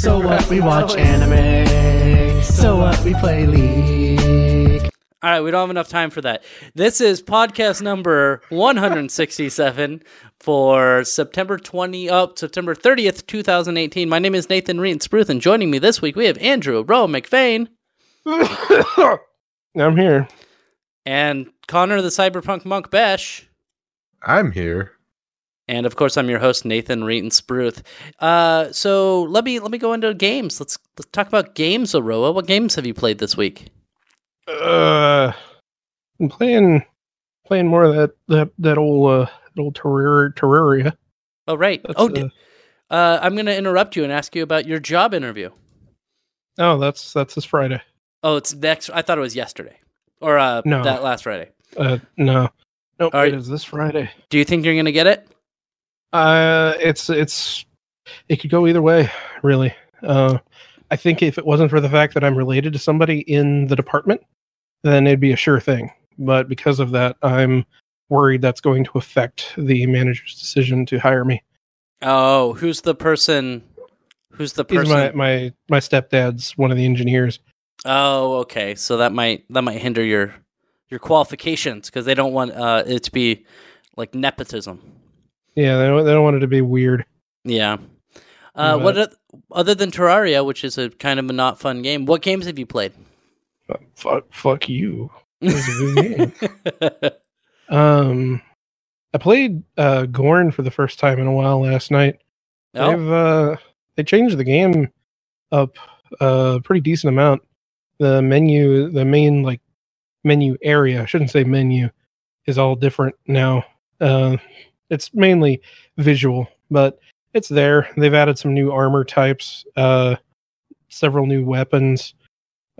So what? We watch anime. So what? We play League. All right, we don't have enough time for that. This is podcast number 167 for September 20 up September 30th, 2018. My name is Nathan Reed Spruth, and joining me this week we have Andrew Rowe McVeigh I'm here. and Connor the Cyberpunk Monk Besh. I'm here. And of course, I'm your host, Nathan Reetin Spruth. Uh, so let me let me go into games. Let's let's talk about games, Aroah. What games have you played this week? Uh, I'm playing playing more of that that that old uh that old Terraria. Terraria. Oh, right. That's, oh, uh, di- uh, I'm going to interrupt you and ask you about your job interview. oh, that's that's this Friday. Oh, it's next. I thought it was yesterday or uh, No. that last Friday. Uh, no, nope. All right. It is this Friday. Do you think you're going to get it? Uh, it's it's it could go either way, really. Uh, I think if it wasn't for the fact that I'm related to somebody in the department, then it'd be a sure thing. But because of that, I'm worried that's going to affect the manager's decision to hire me. Oh, who's the person? Who's the He's person? my my my stepdad's one of the engineers. Oh, okay. So that might that might hinder your your qualifications because they don't want uh, it to be like nepotism. Yeah, they don't, they don't want it to be weird. Yeah. Uh, But- what other than Terraria, which is a kind of a not fun game, what games have you played? Fuck, fuck you. It was a good game. Um, I played uh, Gorn for the first time in a while last night. oh, They've uh, they changed the game up a pretty decent amount. The menu, the main like menu area, I shouldn't say menu, is all different now. Uh, it's mainly visual, but it's there. They've added some new armor types, uh, several new weapons.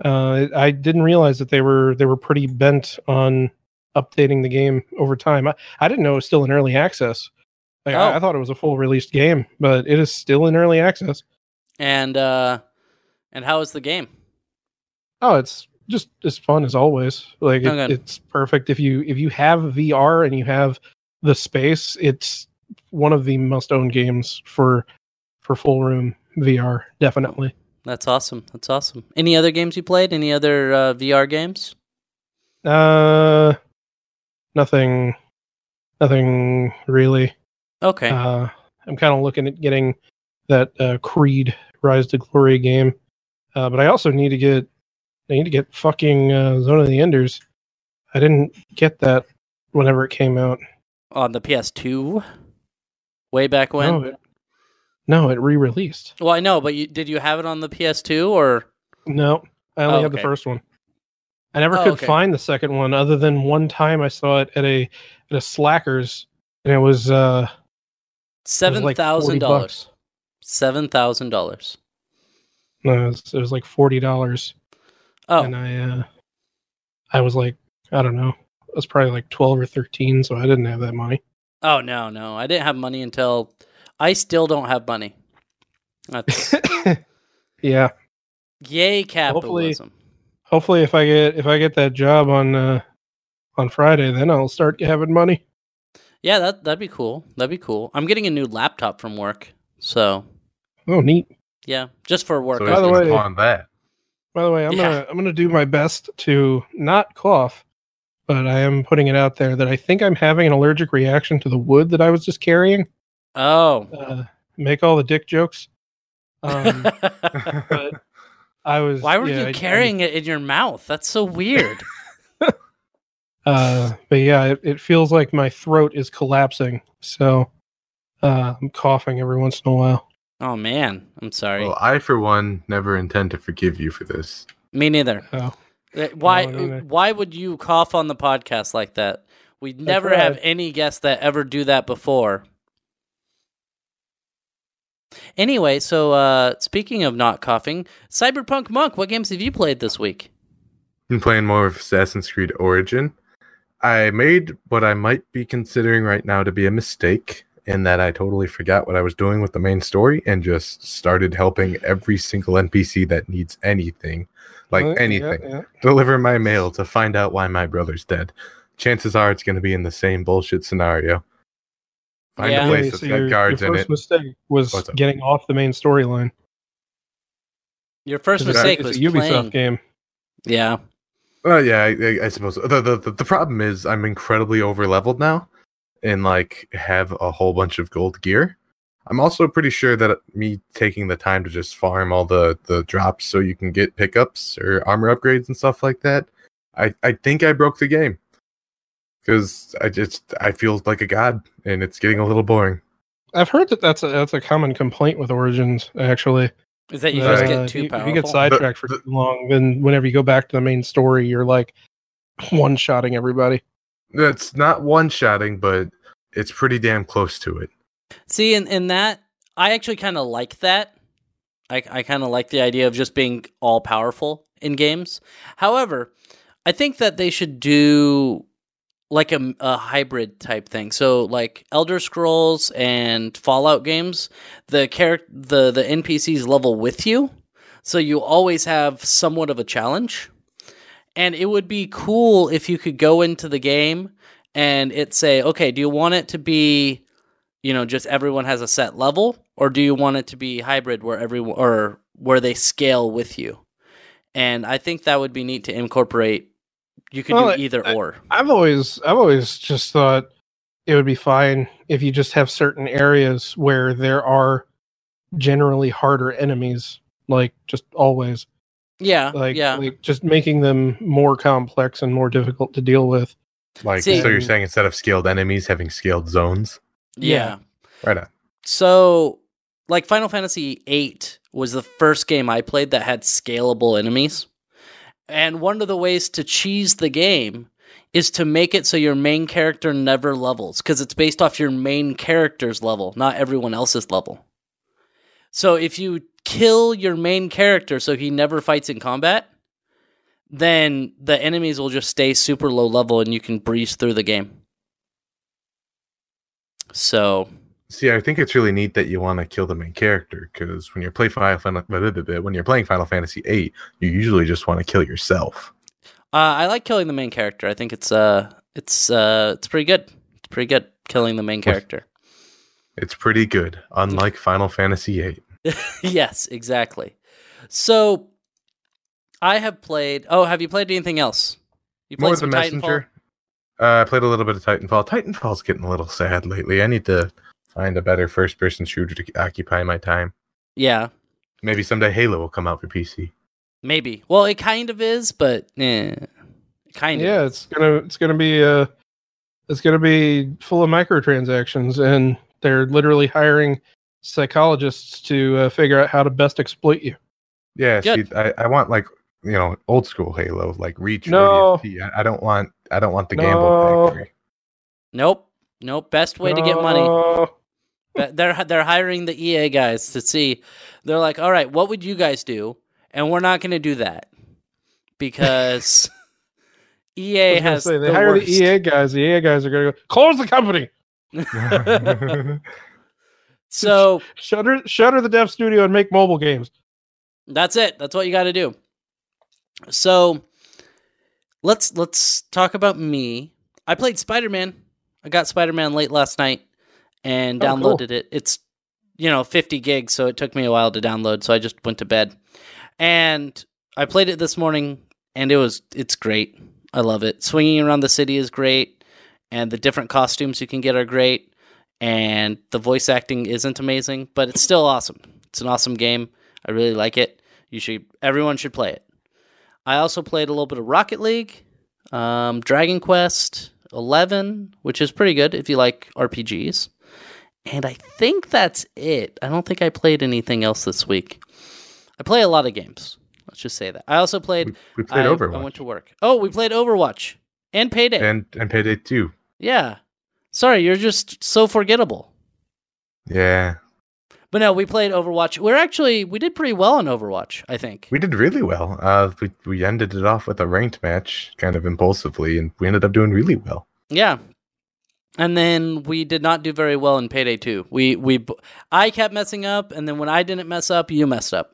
Uh, I didn't realize that they were they were pretty bent on updating the game over time. I, I didn't know it was still in early access. Like, Oh. I, I thought it was a full released game, but it is still in early access. and uh, and how is the game? Oh, it's just as fun as always. Like it, Okay. it's perfect if you if you have VR and you have the space. It's one of the must own games for for full room VR. Definitely. That's awesome. That's awesome. Any other games you played? Any other uh, VR games? Uh, nothing, nothing really. Okay. Uh, I'm kind of looking at getting that uh, Creed Rise to Glory game, uh, but I also need to get I need to get fucking uh, Zone of the Enders. I didn't get that whenever it came out. On the PS2, way back when. No, it, no, it re-released. Well, I know, but you, did you have it on the PS2 or? No, I only Oh, have the first one. I never Oh, could okay. find the second one, other than one time I saw it at a at a Slackers, and it was uh seven thousand like dollars. Seven thousand dollars. no, it was, it was like forty dollars. Oh, and I uh I was like I don't know I was probably like 12 or 13 so I didn't have that money oh no, no! I didn't have money until. I still don't have money. That's yeah yay capitalism. hopefully hopefully if I get if I get that job on uh on Friday then I'll start having money Yeah, that that'd be cool. That'd be cool. I'm getting a new laptop from work, so oh neat yeah, just for work. So By the way- on that. by the way I'm Yeah. gonna I'm gonna do my best to not cough but I am putting it out there that I think I'm having an allergic reaction to the wood that I was just carrying oh. uh make all the dick jokes um but I was Why were yeah, you I- I- carrying it in your mouth? That's so weird. Uh, but yeah, it, it feels like my throat is collapsing. So uh, I'm coughing every once in a while. oh man, I'm sorry. Well, I, for one, never intend to forgive you for this. Me neither. Oh, Why? No, no, no. Why would you cough on the podcast like that? We never right. have any guests that ever do that before. Anyway, so uh, speaking of not coughing, Cyberpunk Monk, what games have you played this week? been playing more of Assassin's Creed Origin. I made what I might be considering right now to be a mistake in that I totally forgot what I was doing with the main story and just started helping every single NPC that needs anything, like Uh, anything. yeah. Deliver my mail to find out why my brother's dead. Chances are it's going to be in the same bullshit scenario. Find Yeah. a place Okay, that's so got your, guards your in first it. mistake was What's up? getting off the main storyline. Your first mistake it's was a Ubisoft playing. game. Yeah. Well, yeah, I, I- I suppose the, the the the problem is I'm incredibly over leveled now, and like have a whole bunch of gold gear. I'm also pretty sure that me taking the time to just farm all the the drops so you can get pickups or armor upgrades and stuff like that. I I think I broke the game because I just I feel like a god and it's getting a little boring. I've heard that that's a, that's a common complaint with Origins. Actually, Is that you Uh, just get too you- powerful? If you get sidetracked for The- too long, then whenever you go back to the main story, you're like one shotting everybody. It's not one shotting, but it's pretty damn close to it. See, in, in that, I actually kind of like that. I, I kind of like the idea of just being all powerful in games. However, I think that they should do like a, a hybrid type thing. So, like Elder Scrolls and Fallout games, the character, the the NPCs level with you, so you always have somewhat of a challenge. And it would be cool if you could go into the game and it say, okay, do you want it to be you know just everyone has a set level? Or do you want it to be hybrid where everyone or where they scale with you? And i think that would be neat to incorporate. You could Well, do either I- or. I've always I've always just thought it would be fine if you just have certain areas where there are generally harder enemies, like just always, yeah like yeah like just making them more complex and more difficult to deal with. Like See- so, you're saying instead of scaled enemies, having scaled zones. yeah Right on. so like final fantasy 8 was the first game i played that had scalable enemies and one of the ways to cheese the game is to make it so your main character never levels because it's based off your main character's level, not everyone else's level. So if you kill your main character so he never fights in combat, then the enemies will just stay super low level and you can breeze through the game. So See, I think it's really neat that you want to kill the main character because when you're play Final when you're playing Final Fantasy VIII, you usually just want to kill yourself. uh, I like killing the main character. I think it's uh it's uh it's pretty good. It's pretty good killing the main character. It's pretty good, unlike Final Fantasy VIII. yes, exactly. So I have played. Oh, have you played anything else? You played More some the Titanfall? Messenger. Uh, I played a little bit of Titanfall. Titanfall's getting a little sad lately. I need to find a better first-person shooter to occupy my time. Yeah, Maybe someday Halo will come out for PC. maybe. Well, it kind of is, but eh, kind of. Yeah, it's gonna it's gonna be uh it's gonna be full of microtransactions, and they're literally hiring psychologists to uh, figure out how to best exploit you. Yeah, Good. see, I, I want like you know old school Halo, like Reach. No. DFT. I, I don't want I don't want the No. gamble factory. Nope. Nope. Best way to get money. No. They're they're hiring the EA guys to see. They're like, all right, what would you guys do? And we're not going to do that because EA was gonna has say, they the hire worst. the EA guys. The EA guys are gonna go close the company, So shutter shutter the dev studio, and make mobile games. That's it. That's what you got to do. So let's let's talk about me. I played Spider Man. I got Spider Man late last night and Oh, cool. downloaded it. It's you know 50 gigs, so it took me a while to download. So I just went to bed, and I played it this morning, and it was it's great. I love it. Swinging around the city is great, and the different costumes you can get are great, and the voice acting isn't amazing, but it's still awesome. It's an awesome game. I really like it. You should everyone should play it. I also played a little bit of Rocket League, um, Dragon Quest Eleven, which is pretty good if you like RPGs. And I think that's it. I don't think I played anything else this week. I play a lot of games. Let's just say that. I also played. we, we played I, Overwatch I went to work. Oh, we played Overwatch and Payday. and and Payday 2. Yeah. Sorry, you're just so forgettable. Yeah, But no, we played Overwatch. We're actually we did pretty well on Overwatch. I think. we did really well. Uh, we we ended it off with a ranked match, kind of impulsively, and we ended up doing really well. Yeah. And then we did not do very well in Payday 2. We we I kept messing up and then when I didn't mess up, you messed up.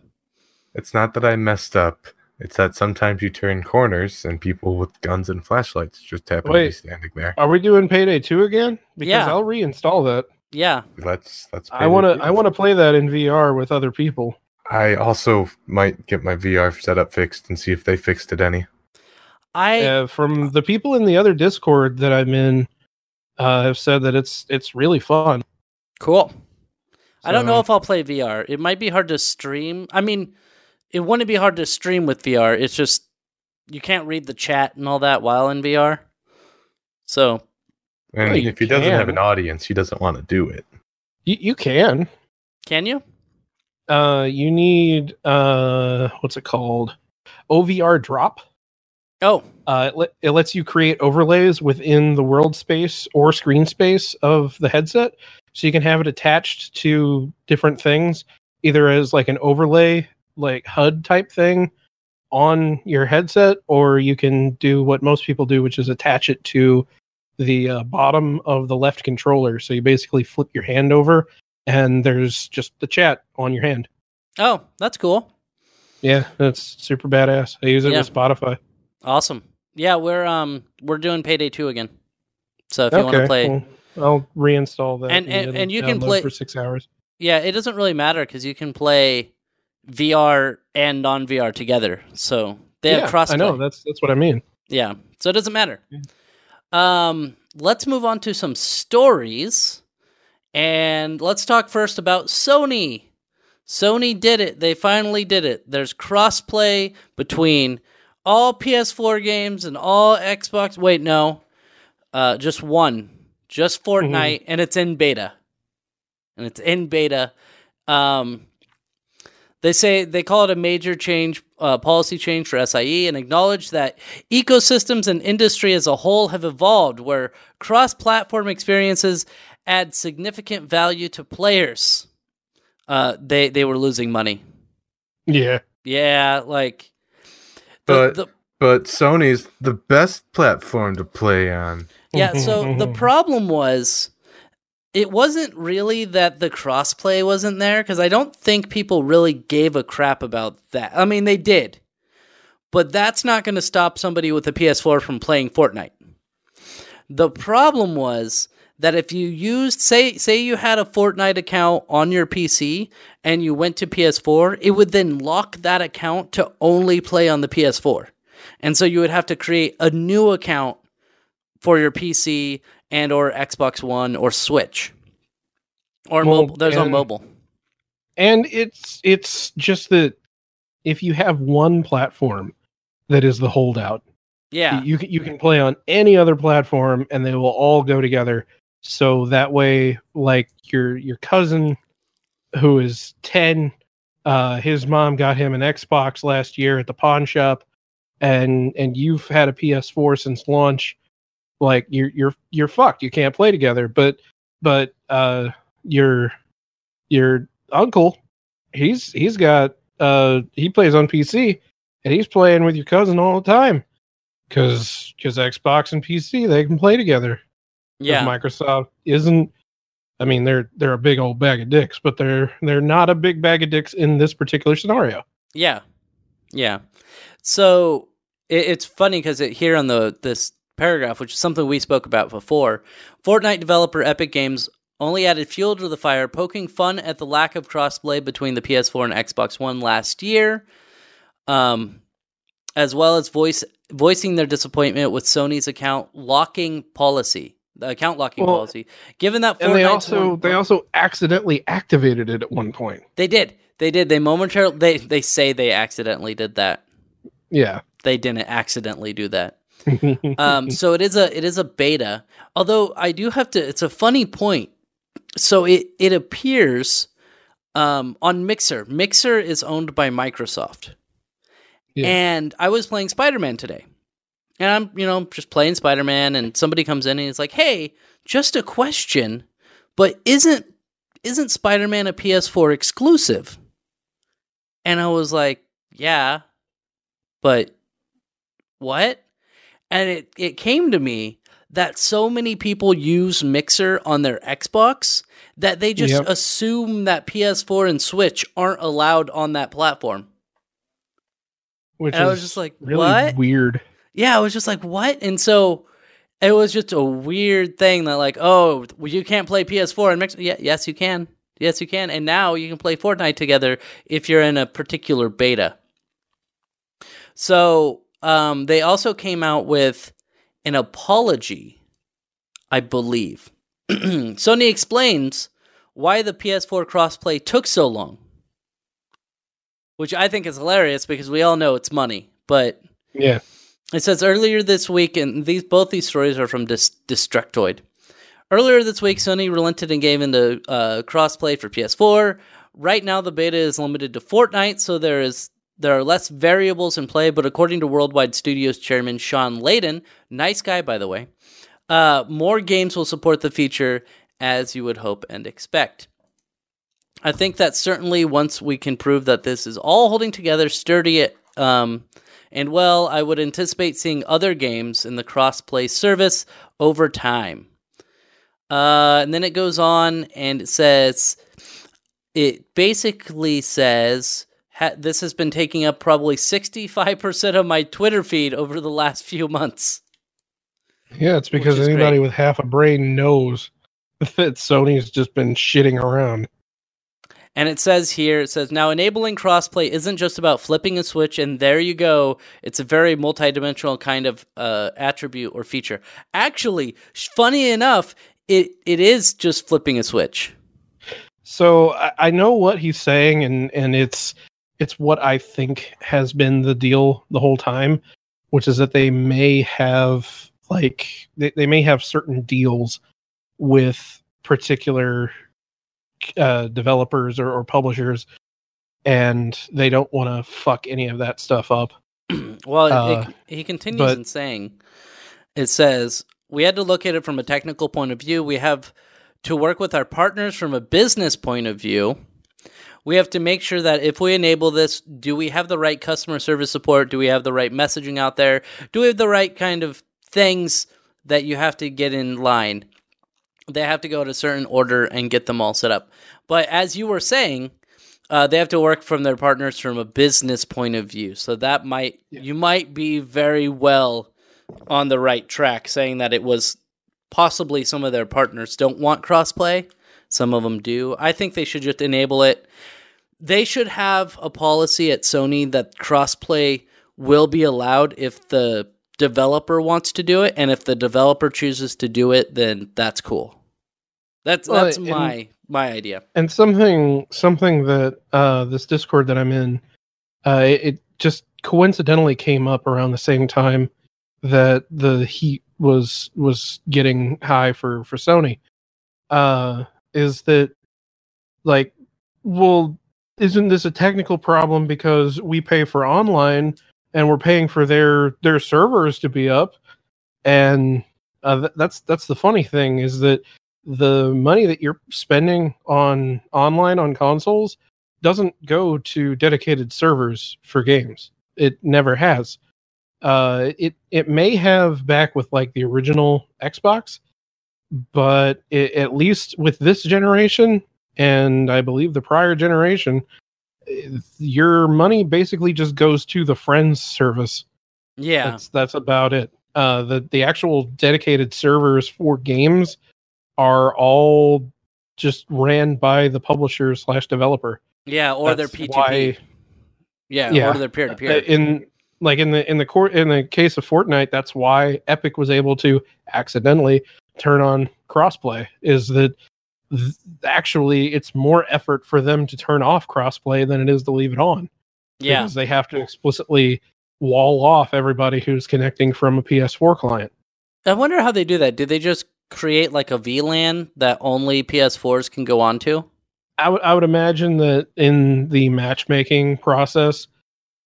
It's not that I messed up. It's that sometimes you turn corners and people with guns and flashlights just happen to be standing there. Are we doing Payday Two again? Because Yeah. I'll reinstall that. Yeah. Let's let's. I want to. I want to play that in VR with other people. I also might get my VR setup fixed and see if they fixed it any. I Uh, from the people in the other Discord that I'm in, uh, have said that it's it's really fun. cool. I don't know if I'll play VR. It might be hard to stream. I mean, it wouldn't be hard to stream with VR. It's just you can't read the chat and all that while in VR. So And Well, if he doesn't have an audience, he doesn't want to do it. You you can. can you? Uh, you need uh, what's it called? OVR drop. Oh, Uh, it, let, it lets you create overlays within the world space or screen space of the headset, so you can have it attached to different things, either as like an overlay, like HUD type thing on your headset, or you can do what most people do, which is attach it to the uh, bottom of the left controller. So you basically flip your hand over, and there's just the chat on your hand. oh, that's cool. Yeah, that's super badass. I use it Yeah. with Spotify. Awesome. Yeah, we're um we're doing Payday Two again. So if you want to play, well, I'll reinstall that. And- and- it'll and you can play- for six hours. yeah, it doesn't really matter because you can play VR and non VR together. So they yeah, have cross. I know that's that's what I mean. Yeah, so it doesn't matter. Um, let's move on to some stories, and let's talk first about Sony. Sony did it. They finally did it. There's crossplay between all PS4 games and all Xbox. Wait, no, uh, just one, just Fortnite, and it's in beta, and it's in beta. Um, they say they call it a major change, uh, policy change for SIE, and acknowledge that ecosystems and industry as a whole have evolved, where cross-platform experiences add significant value to players. Uh, they they were losing money. Yeah, Yeah, like, the, But- the, But Sony's the best platform to play on. yeah. So the problem was, it wasn't really that the crossplay wasn't there because I don't think people really gave a crap about that. I mean, they did, but that's not going to stop somebody with a PS4 from playing Fortnite. The problem was that if you used say say you had a Fortnite account on your PC and you went to PS4, it would then lock that account to only play on the PS4. And so you would have to create a new account for your PC and or Xbox One or Switch. Or Well, mobile. There's on mobile. and it's it's just that if you have one platform that is the holdout, Yeah. you you can play on any other platform, and they will all go together. So that way, like your your cousin, who is ten, uh, his mom got him an Xbox last year at the pawn shop, and and you've had a PS4 since launch. Like you're you're you're fucked. You can't play together. But but uh, your your uncle, he's he's got uh he plays on PC, and he's playing with your cousin all the time because because Xbox and PC they can play together. Yeah. Microsoft isn't. I mean, they're they're a big old bag of dicks, but they're they're not a big bag of dicks in this particular scenario. Yeah, yeah. So it, it's funny because it, here on the this paragraph, which is something we spoke about before, Fortnite developer Epic Games only added fuel to the fire, poking fun at the lack of crossplay between the PS4 and Xbox One last year, um, as well as voice voicing their disappointment with Sony's account locking policy. The account locking Well, policy. Given that And they also one- they also accidentally activated it at one point. they did they did they momentarily they they say they accidentally did that. Yeah. They didn't accidentally do that. um, so it is a it is a beta. Although I do have to. It's a funny point. So it it appears um, on Mixer. Mixer is owned by Microsoft, Yeah. and I was playing Spider Man today, and I'm you know just playing Spider Man, and somebody comes in and he's like, "Hey, just a question, but isn't isn't Spider Man a PS4 exclusive?" And I was like, "Yeah, but what?" And it, it came to me that so many people use Mixer on their Xbox that they just Yep. assume that PS4 and Switch aren't allowed on that platform. Which And I was just like, really what? weird. Yeah, I was just like, what? And so it was just a weird thing that, like, oh, you can't play PS4 and Mixer. Yeah, yes, you can. Yes, you can. And now you can play Fortnite together if you're in a particular beta. So um, they also came out with an apology, I believe. Sony explains why the PS4 crossplay took so long, which I think is hilarious because we all know it's money. But Yeah. it says earlier this week, and these both these stories are from Dis- Destructoid. Earlier this week, Sony relented and gave into uh, crossplay for PS4. Right now, the beta is limited to Fortnite, so there is there are less variables in play. But according to Worldwide Studios chairman Shawn Layden, nice guy by the way, uh, more games will support the feature as you would hope and expect. I think that certainly once we can prove that this is all holding together, sturdy, um, and well, I would anticipate seeing other games in the crossplay service over time. Uh, and then it goes on and it says, it basically says, ha- this has been taking up probably 65% of my Twitter feed over the last few months. Yeah, it's because anybody great. with half a brain knows that Sony's just been shitting around. And it says here, it says, now enabling crossplay isn't just about flipping a switch and there you go. It's a very multidimensional kind of uh, attribute or feature. Actually, funny enough, it, it is just flipping a switch. So I, I know what he's saying, and and it's it's what I think has been the deal the whole time, which is that they may have like they, they may have certain deals with particular uh, developers or, or publishers, and they don't want to fuck any of that stuff up. well, Uh, it, he continues but- in saying, it says, we had to look at it from a technical point of view. We have to work with our partners from a business point of view. We have to make sure that if we enable this, do we have the right customer service support? Do we have the right messaging out there? Do we have the right kind of things that you have to get in line? They have to go to a certain order and get them all set up. But as you were saying, uh, they have to work from their partners from a business point of view. So that might you might be very well on the right track, saying that it was possibly some of their partners don't want crossplay. Some of them do. I think they should just enable it. They should have a policy at Sony that crossplay will be allowed if the developer wants to do it, and if the developer chooses to do it, then that's cool. That's Well, that's and- my my idea. and something something that uh this discord that i'm in uh it, it just coincidentally came up around the same time that the heat was was getting high for for sony uh is that like well isn't this a technical problem because we pay for online and we're paying for their their servers to be up and uh, th- that's that's the funny thing is that the money that you're spending on online on consoles doesn't go to dedicated servers for games. It never has. Uh, it it may have back with like the original Xbox, but it, at least with this generation and I believe the prior generation, eh, your money basically just goes to the friends service. Yeah. That's that's about it. Uh, the the actual dedicated servers for games are all just ran by the publisher slash developer. Yeah, or their That's P2P. why- yeah, Yeah. or their peer to peer. in like in the in the court in the case of Fortnite, that's why Epic was able to accidentally turn on crossplay. Is that th- actually it's more effort for them to turn off crossplay than it is to leave it on. Yeah. because they have to explicitly wall off everybody who's connecting from a PS4 client. I wonder how they do that. Do they just create like a VLAN that only PS4s can go onto? I would I would imagine that in the matchmaking process,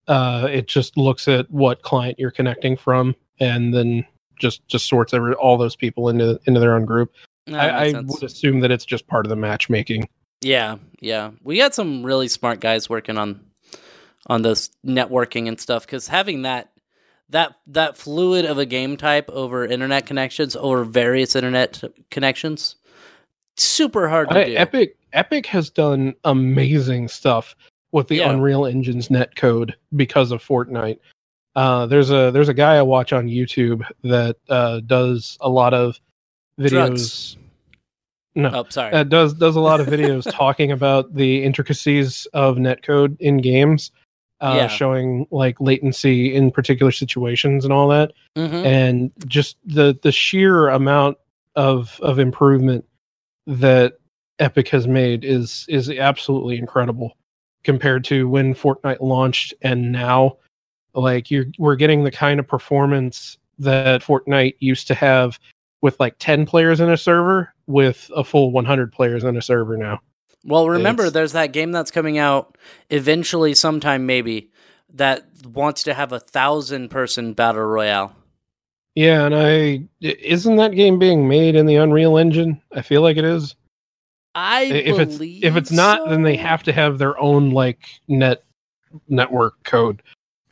uh, it just looks at what client you're connecting from, and then just just sorts every, all those people into into their own group. No, I, I would assume that it's just part of the matchmaking. Yeah, yeah. We got some really smart guys working on on this networking and stuff because having that that that fluid of a game type over internet connections over various internet connections super hard to I- do. Epic Epic has done amazing stuff with the Yeah. Unreal Engine's net code because of Fortnite. Uh, there's a there's a guy I watch on YouTube that uh, does a lot of videos. Drugs. No, Oh, sorry. uh, does does a lot of videos talking about the intricacies of netcode in games, uh, Yeah. showing like latency in particular situations and all that, Mhm. and just the the sheer amount of of improvement that Epic has made is is absolutely incredible compared to when Fortnite launched and now. Like you're we're getting the kind of performance that Fortnite used to have with like 10 players in a server with a full 100 players in a server now. Well, remember, It's- there's that game that's coming out eventually, sometime maybe, that wants to have a thousand person battle royale. Yeah, and I i- isn't that game being made in the Unreal Engine? I feel like it is. I if it's if it's not, then they have to have their own like net network code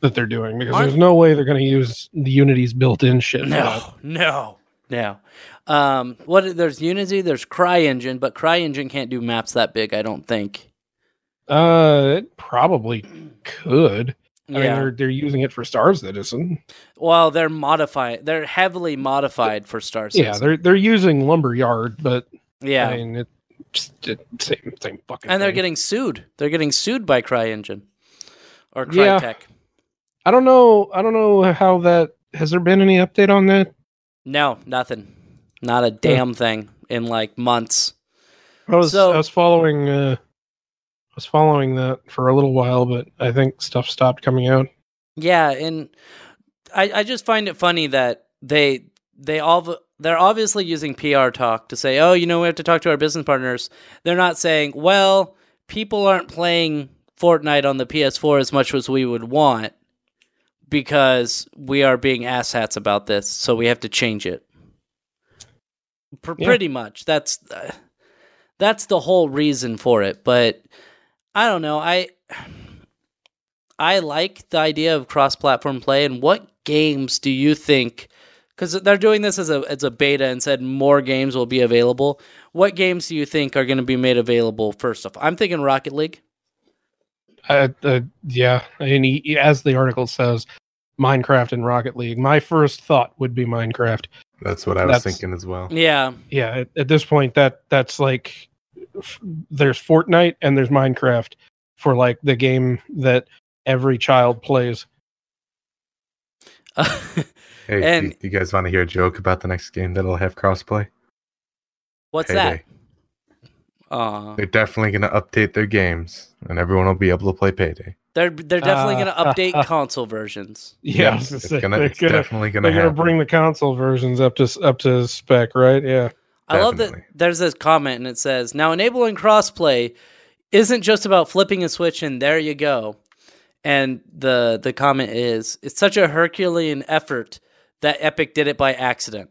that they're doing because Aren't- there's no way they're going to use the Unity's built-in shit. No, no, no. Um, what? There's Unity, there's CryEngine, but CryEngine can't do maps that big. I don't think. Uh, it probably could. I mean, they're they're using it for Star Citizen. well, they're modified. They're heavily modified for Star Yeah, they're they're using Lumberyard, but yeah. I mean, it's just same same fucking. and they're thing. getting sued. They're getting sued by CryEngine or Crytek. Yeah. Crytek. I don't know. I don't know how that has there been any update on that. No, nothing. Not a damn thing in like months. I was So- I was following uh I was following that for a little while, but I think stuff stopped coming out. Yeah, and I I just find it funny that they they all they're obviously using PR talk to say, "Oh, you know, we have to talk to our business partners." They're not saying, "Well, people aren't playing Fortnite on the PS4 as much as we would want because we are being asshats about this, so we have to change it." Pr- Yeah. Pretty much. That's uh, that's the whole reason for it, but I don't know. I I like the idea of cross-platform play. And what games do you think? Because they're doing this as a as a beta and said more games will be available. What games do you think are going to be made available first off? I'm thinking Rocket League. Uh, uh, yeah, and he, he- as the article says, Minecraft and Rocket League. My first thought would be Minecraft. That's what I was That's- thinking as well. Yeah, Yeah, at, at this point, that that's like f- there's Fortnite and there's Minecraft for like the game that every child plays. Hey, And- do you guys want to hear a joke about the next game that'll have crossplay? what's Payday. that? Aw. They're definitely going to update their games, and everyone will be able to play Payday. They're they're definitely Uh, going to update console versions. Yeah, I it's, say, gonna, they're it's gonna- definitely going they're gonna bring the console versions up to up to spec, right? Yeah. I love that there's this comment and it says, "Now enabling crossplay isn't just about flipping a switch and there you go." And the the comment is, "It's such a Herculean effort that Epic did it by accident.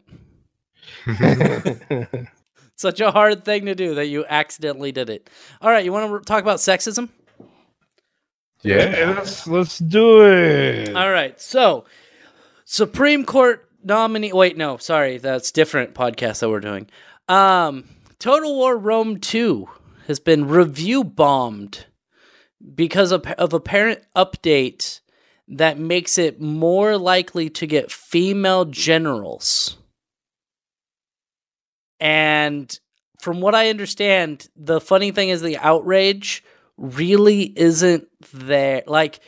Such a hard thing to do that you accidentally did it." All right, you want to talk about sexism? yeah. let's let's do it. All right, so Supreme Court nominee. Wait, no, sorry, that's different podcast that we're doing. Um, Total War Rome Two has been review bombed because of, of a parent update that makes it more likely to get female generals. And from what I understand, the funny thing is the outrage really isn't there. Like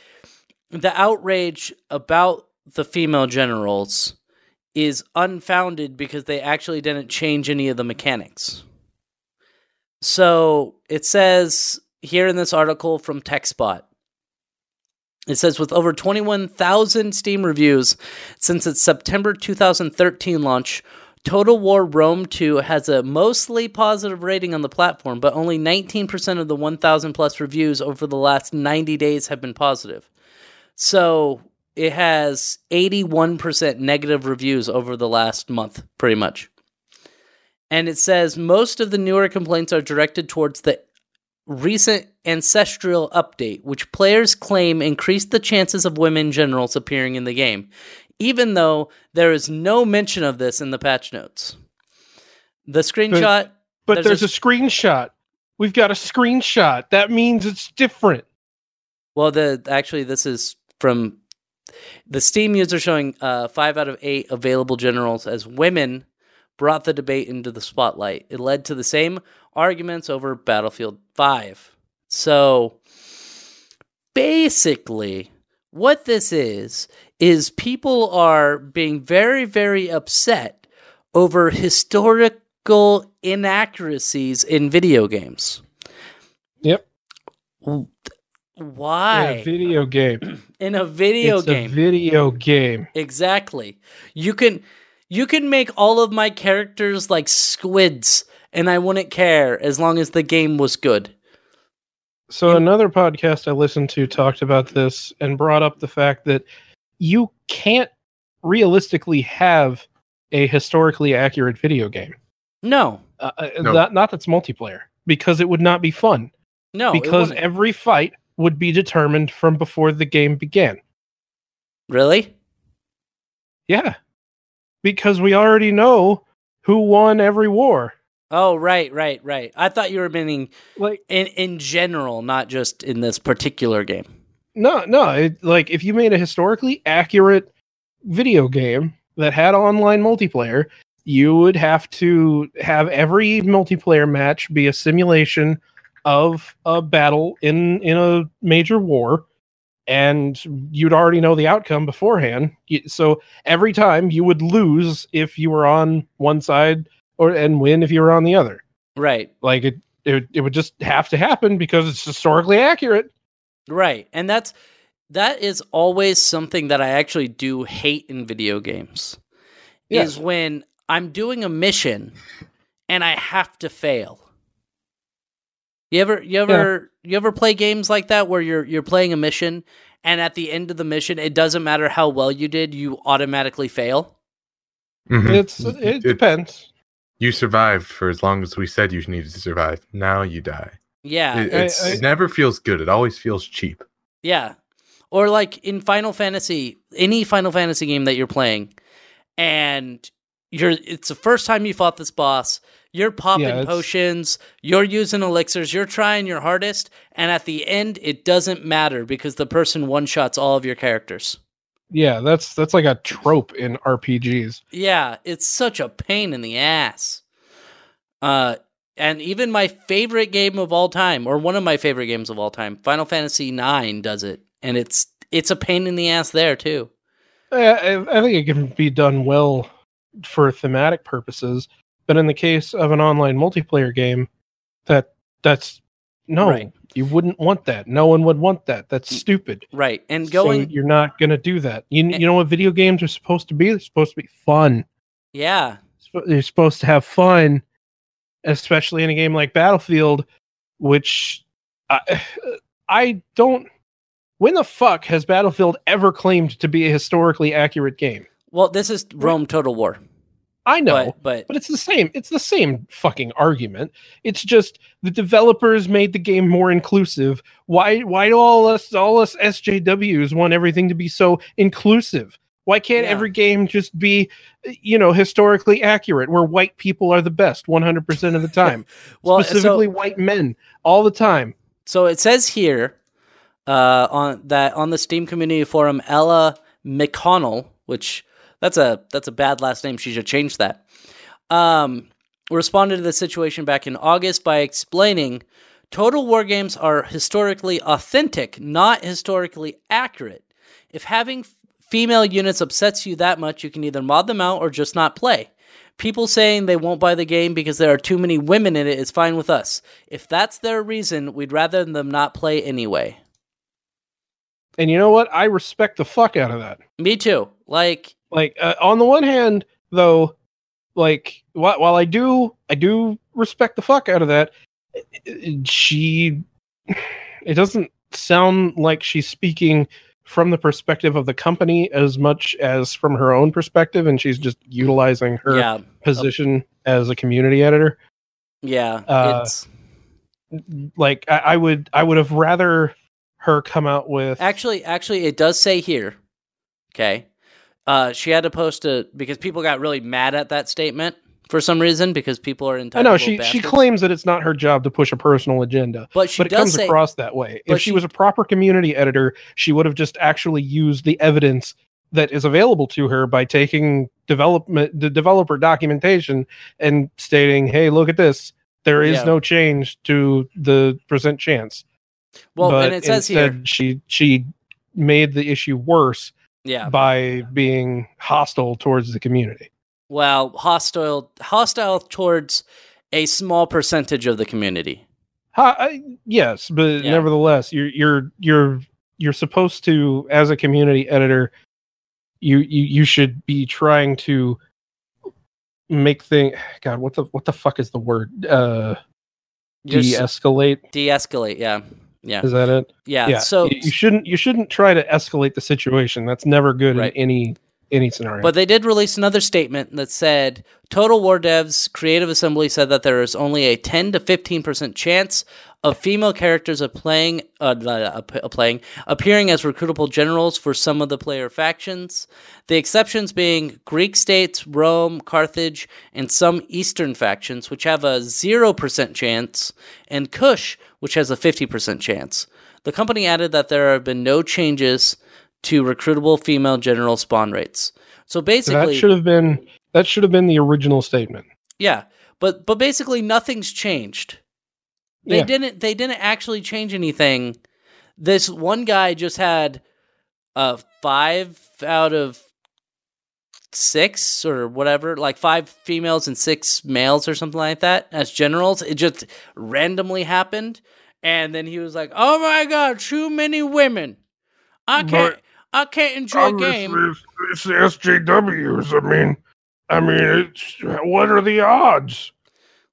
the outrage about the female generals is unfounded because they actually didn't change any of the mechanics. So it says here in this article from TechSpot, it says with over 21,000 Steam reviews since its September 2013 launch, Total War Rome 2 has a mostly positive rating on the platform, but only 19% of the 1,000 plus reviews over the last 90 days have been positive. So it has 81% negative reviews over the last month, pretty much. And it says most of the newer complaints are directed towards the recent ancestral update, which players claim increased the chances of women generals appearing in the game, even though there is no mention of this in the patch notes. The screenshot. but there's there's, a a, screenshot. We've got a screenshot. That means it's different. Well, the actually this is from the Steam user showing uh, five out of eight available generals as women, brought the debate into the spotlight. It led to the same arguments over Battlefield 5. So basically, what this is, is people are being very, very upset over historical inaccuracies in video games. Yep. W- In Why? a video game. In a video it's game. a video game. Exactly. You can you can make all of my characters like squids and I wouldn't care as long as the game was good. So another podcast I listened to talked about this and brought up the fact that you can't realistically have a historically accurate video game. No. Uh, uh, No. not, not that's multiplayer because it would not be fun No. because every fight would be determined from before the game began. really? Yeah. Because we already know who won every war. Oh, right, right, right. I thought you were meaning Like in in general, not just in this particular game. No, no, it, like if you made a historically accurate video game that had online multiplayer, you would have to have every multiplayer match be a simulation of a battle in in a major war and you'd already know the outcome beforehand. So every time you would lose if you were on one side or and win if you were on the other. Right. like it it, it would just have to happen because it's historically accurate Right. And that's that is always something that I actually do hate in video games. Yeah. Is when I'm doing a mission and I have to fail. You ever you ever you ever play games like that where you're you're playing a mission and at the end of the mission it doesn't matter how well you did, you automatically fail? Mhm. it's it, It- depends You survived for as long as we said you needed to survive. Now you die. Yeah. It, I- it's, I- it never feels good. It always feels cheap. Yeah. Or like in Final Fantasy, any Final Fantasy game that you're playing, and you're it's the first time you fought this boss, you're popping Yeah, potions, you're using elixirs, you're trying your hardest, and at the end it doesn't matter because the person one shots all of your characters. yeah that's that's like a trope in rpgs Yeah, it's such a pain in the ass. Uh and even my favorite game of all time, or one of my favorite games of all time, Final Fantasy IX does it, and it's it's a pain in the ass there too. I, I think it can be done well for thematic purposes, but in the case of an online multiplayer game, that that's no, Right. you wouldn't want that. No one would want that. That's mm, stupid. Right, and So going, you're not going to do that. You And- you know what video games are supposed to be? They're supposed to be fun. yeah, You're supposed to have fun, especially in a game like Battlefield, which I, I don't. When the fuck has Battlefield ever claimed to be a historically accurate game? well, this is Rome Total War. I know, but, but but it's the same. It's the same fucking argument. It's just the developers made the game more inclusive. Why? Why do all us all us SJWs want everything to be so inclusive? Why can't Yeah. every game just be, you know, historically accurate, where white people are the best 100% of the time, well, specifically so, white men all the time? so it says here, uh, on that on the Steam community forum, Ella McConnell, which that's a that's a bad last name. She should change that. Um, responded to the situation back in August by explaining. Total War games are historically authentic, not historically accurate. If having female units upsets you that much, you can either mod them out or just not play. People saying they won't buy the game because there are too many women in it is fine with us. If that's their reason, we'd rather them not play anyway. And you know what? I respect the fuck out of that. Me too. Like, like uh, on the one hand though like while, while i do i do respect the fuck out of that i- i- she it doesn't sound like she's speaking from the perspective of the company as much as from her own perspective and she's just utilizing her yeah, position as a community editor yeah. Uh, it's like I, I would i would have rather her come out with actually, actually, it does say here. Okay, uh, she had to post a because people got really mad at that statement for some reason because people are entitled. i know she she claims that it's not her job to push a personal agenda but she but it does comes say across that way. If she, she- was a proper community editor, she would have just actually used the evidence that is available to her by taking development the developer documentation and stating, "Hey, look at this. There is Yeah. no change to the percent chance." Well, but and it says here, she she made the issue worse yeah. by being hostile towards the community. Well, hostile hostile towards a small percentage of the community. I, yes, but Yeah. nevertheless, you're you're you're you're supposed to, as a community editor, you you you should be trying to make thing. God, what the what the fuck is the word? Uh, de-escalate. de-escalate, yeah. Yeah. Is that it? Yeah. So you, you shouldn't you shouldn't try to escalate the situation. That's never good Right. in any any scenario. But they did release another statement that said Total War Devs Creative Assembly said that there is only a 10 to 15% chance of female characters playing uh, uh, playing appearing as recruitable generals for some of the player factions. The exceptions being Greek states, Rome, Carthage, and some eastern factions which have a 0% chance and Kush which has a 50% chance. The company added that there have been no changes to recruitable female general spawn rates. So basically, that should have been that should have been the original statement. yeah, but but basically nothing's changed. They Yeah. didn't they didn't actually change anything. This one guy just had uh 5 out of 6 or whatever, like 5 females and 6 males or something like that as generals. It just randomly happened and then he was like, "Oh my god, too many women. I can't I can't enjoy a game." it's, the SJWs. I mean, I mean, it's what are the odds?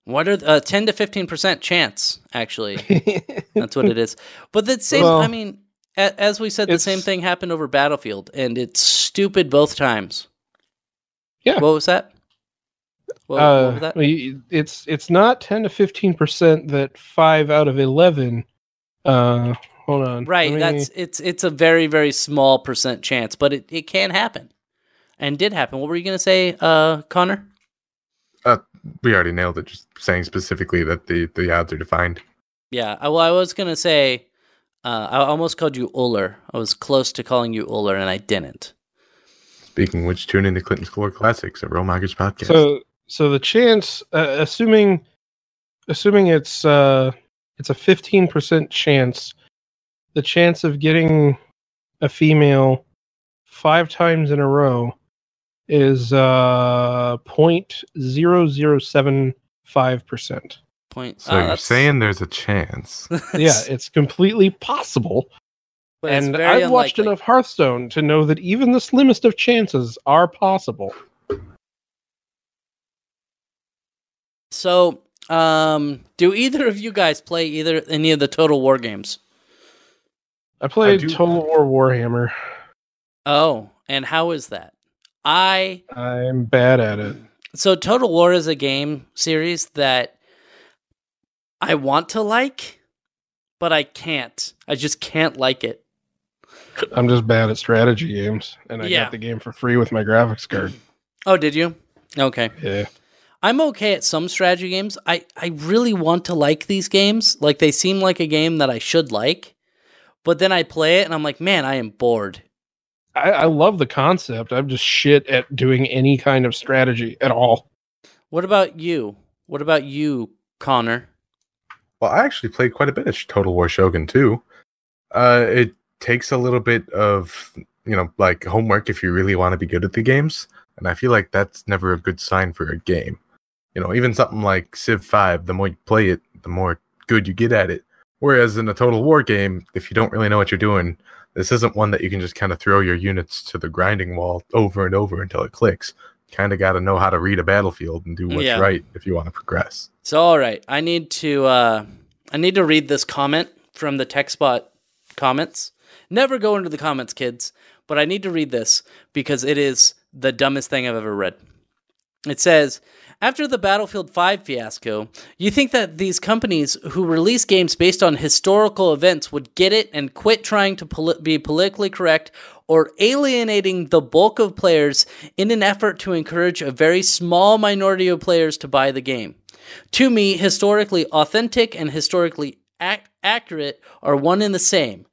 What are the, uh, 10 to 15% chance actually. That's what it is. But the same, Well, I mean, a, as we said, the same thing happened over Battlefield, and it's stupid both times. Yeah. What was that? What, uh, what was that? well, it's it's not ten to fifteen percent that five out of eleven. Uh, hold on. Right. Me- That's it's it's a very very small percent chance, but it, it can happen, and did happen. What were you gonna say, uh, Connor? We already nailed it. Just saying specifically that the the odds are defined. Yeah. I, well, I was gonna say, uh, I almost called you Uller. I was close to calling you Uller, and I didn't. Speaking of which, tune into Clinton's Core Classics, a Real Romagers podcast. so so the chance, uh, assuming assuming it's uh it's a fifteen percent chance, the chance of getting a female five times in a row is uh point zero zero seven five percent. Point. so uh, you're that's- saying there's a chance. Yeah, it's completely possible. but and I've watched enough Hearthstone to know that even the slimmest of chances are possible. So, um, do either of you guys play either any of the Total War games? I played do- Total War Warhammer. Oh, and how is that? I I'm bad at it. so Total War is a game series that I want to like, but I can't. I just can't like it. I'm just bad at strategy games, and I Yeah. got the game for free with my graphics card. Oh, did you? Okay. Yeah, I'm okay at some strategy games. I, I really want to like these games. Like they seem like a game that I should like. But then I play it and I'm like, man, I am bored. I, I love the concept. I'm just shit at doing any kind of strategy at all. What about you? What about you, Connor? Well, I actually played quite a bit of Total War Shogun 2. Uh, it takes a little bit of you know like homework if you really want to be good at the games, and I feel like that's never a good sign for a game. You know, even something like Civ Five, the more you play it, the more good you get at it. Whereas in a Total War game, if you don't really know what you're doing, this isn't one that you can just kind of throw your units to the grinding wall over and over until it clicks. Kind of got to know how to read a battlefield and do what's Yeah. right if you want to progress. So all right, I need to uh I need to read this comment from the TechSpot comments. Never go into the comments, kids, but I need to read this because it is the dumbest thing I've ever read. It says, after the Battlefield 5 fiasco, you think that these companies who release games based on historical events would get it and quit trying to poli- be politically correct or alienating the bulk of players in an effort to encourage a very small minority of players to buy the game. To me, historically authentic and historically ac- accurate are one and the same.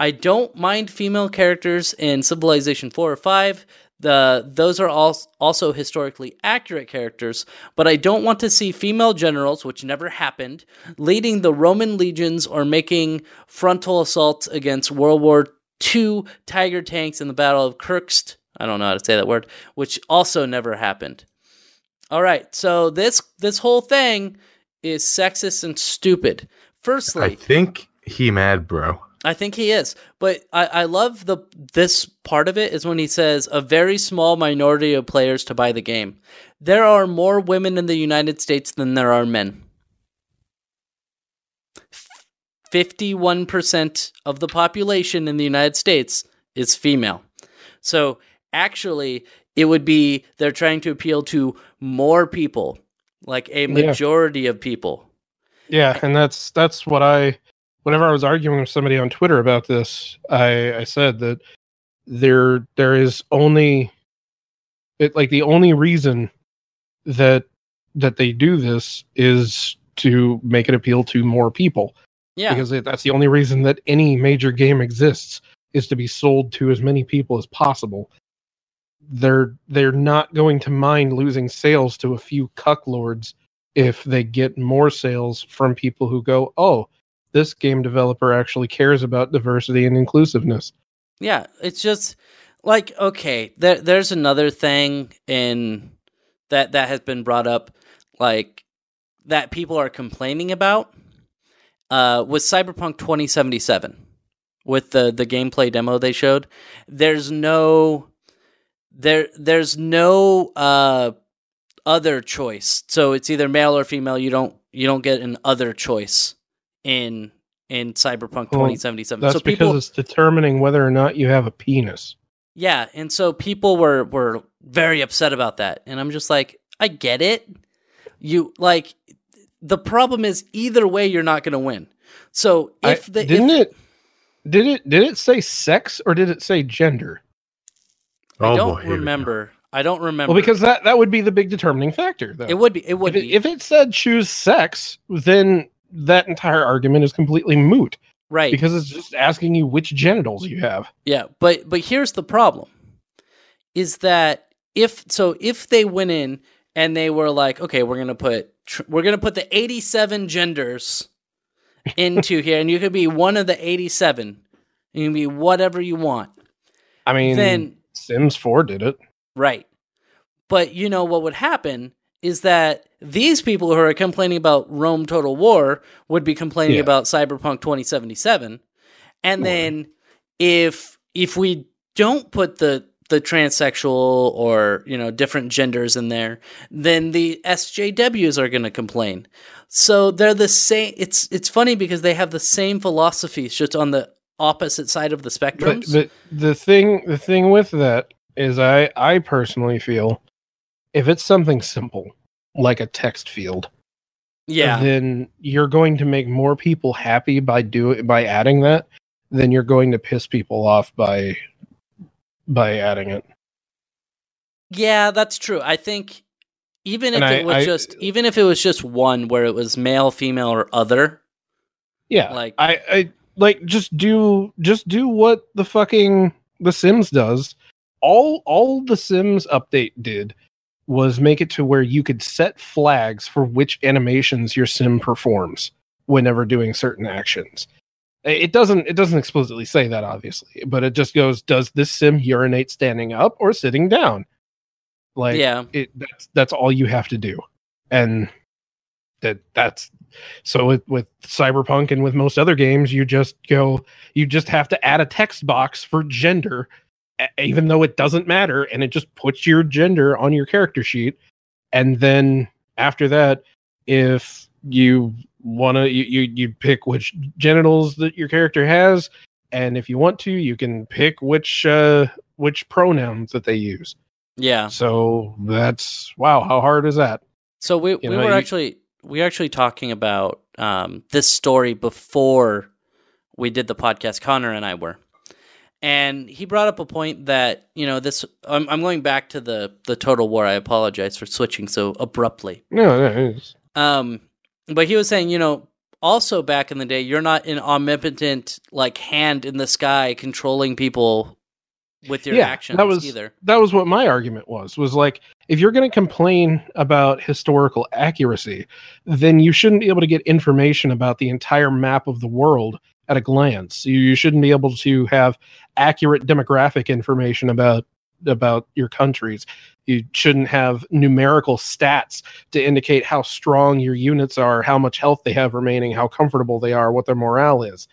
I don't mind female characters in Civilization 4 or 5 the those are all also historically accurate characters, but I don't want to see female generals, which never happened, leading the Roman legions or making frontal assaults against World War II Tiger tanks in the Battle of Kursk. I don't know how to say that word, which also never happened. All right, so this this whole thing is sexist and stupid. Firstly, I think he mad, bro. I think he is, but I, I love the this part of it is when he says a very small minority of players to buy the game. There are more women in the United States than there are men. Fifty-one percent of the population in the United States is female. So actually, it would be they're trying to appeal to more people, like a Yeah. majority of people. Yeah, and that's that's what I whenever I was arguing with somebody on Twitter about this, I, I said that there there is only it like the only reason that that they do this is to make it appeal to more people Yeah, because that's the only reason that any major game exists is to be sold to as many people as possible. They're they're not going to mind losing sales to a few cuck lords if they get more sales from people who go, "Oh, this game developer actually cares about diversity and inclusiveness." Yeah, it's just like okay, there there's another thing in that that has been brought up like that people are complaining about uh with Cyberpunk 2077 with the the gameplay demo they showed. There's no there there's no uh other choice. So it's either male or female. You don't you don't get an other choice in in Cyberpunk Well, 2077. That's so because it's determining whether or not you have a penis. yeah, and so people were were very upset about that, and I'm just like, I get it. You like the problem is either way, you're not going to win. So I- if the didn't if, it did it did it say sex or did it say gender? I Oh, don't boy, here we go. remember. I don't remember. Well, because that that would be the big determining factor, though. it would be it would if, it, be if it said choose sex, then that entire argument is completely moot right. because it's just asking you which genitals you have. Yeah, but but here's the problem: is that if so, if they went in and they were like, okay, we're gonna put tr- we're gonna put the 87 genders into here, and you could be one of the 87. You can be whatever you want. I mean, Then Sims 4 did it. right, but you know what would happen is that these people who are complaining about Rome Total War would be complaining Yeah. about Cyberpunk 2077. And then if if we don't put the the transsexual or you know different genders in there, then the SJWs are going to complain. So they're the same. It's it's funny because they have the same philosophies, just on the opposite side of the But spectrums. the the thing the thing with that is I I personally feel if it's something simple like a text field, yeah, then you're going to make more people happy by do by adding that than you're going to piss people off by by adding it. Yeah, that's true. I think even if And it I- was I- just even if it was just one where it was male, female, or other, Yeah. like I, I like just do just do what the fucking the Sims does. All all the Sims update did was make it to where you could set flags for which animations your sim performs whenever doing certain actions. It doesn't it doesn't explicitly say that obviously, but it just goes does this sim urinate standing up or sitting down? Like yeah, it that's that's all you have to do and that that's so with with cyberpunk and with most other games you just go you just have to add a text box for gender even though it doesn't matter and it just puts your gender on your character sheet and then after that if you want to you, you you pick which genitals that your character has and if you want to you can pick which uh which pronouns that they use yeah. so that's wow. How hard is that? So we we know, were you- actually we were actually talking about um, this story before we did the podcast. Connor and I were, and he brought up a point that you know this. I'm, I'm going back to the the total war. I apologize for switching so abruptly. No, no. Um, but he was saying, you know, also back in the day, you're not an omnipotent like hand in the sky controlling people with your Yeah, actions that was- either. that was what my argument was was like if you're going to complain about historical accuracy then you shouldn't be able to get information about the entire map of the world at a glance you, you shouldn't be able to have accurate demographic information about about your countries you shouldn't have numerical stats to indicate how strong your units are how much health they have remaining how comfortable they are what their morale is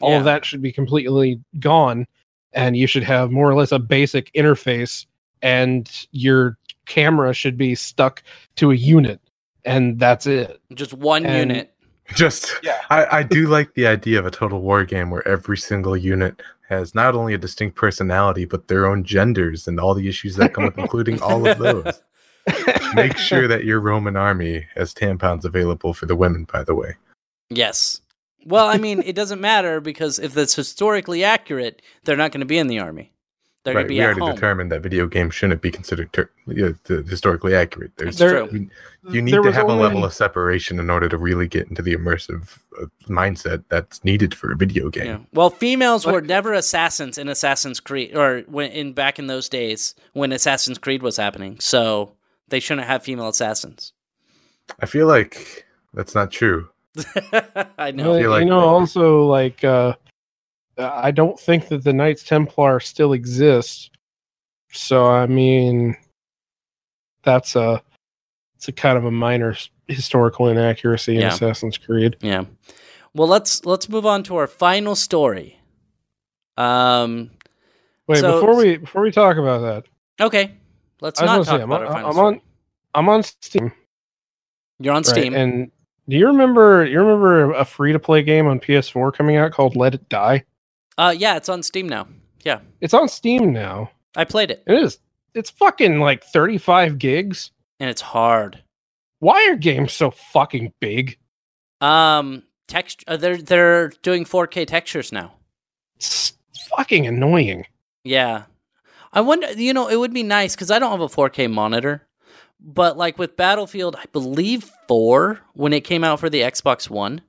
all Yeah. of that should be completely gone and you should have more or less a basic interface and your camera should be stuck to a unit and that's it Just one and- unit. Just, Yeah. I, I do like the idea of a total war game where every single unit has not only a distinct personality, but their own genders and all the issues that come with including all of those. Make sure that your Roman army has tampons available for the women, by the way. Yes. Well, I mean, it doesn't matter because if it's historically accurate, they're not going to be in the army. They're right, going to be we at already home. determined that video games shouldn't be considered ter- yeah, th- historically accurate. There's There- true. you, you need There to have a only- level of separation in order to really get into the immersive uh, mindset that's needed for a video game. Yeah. Well, females Like- were never assassins in Assassin's Creed, or when in back in those days when Assassin's Creed was happening. So they shouldn't have female assassins. I feel like that's not true. I know. Well, feel like- you know also like uh i don't think that the knights templar still exists. so i mean that's a it's a kind of a minor historical inaccuracy in Yeah. assassin's creed Yeah. Well, let's let's move on to our final story. Um. wait So- before we before we talk about that Okay. Let's not talk say, about I'm, our final I'm story. on- i'm on steam You're on right? Steam. and do you remember you remember a free to play game on ps4 coming out called let it die uh, yeah, it's on Steam now. Yeah, it's on steam now I played it, it is it's fucking like 35 gigs and it's hard. why are games so fucking big Um, text. Uh, they're they're doing 4K textures now. it's fucking annoying. Yeah. I wonder, you know, it would be nice because I don't have a 4K monitor, but like with Battlefield, I believe 4, when it came out for the Xbox One,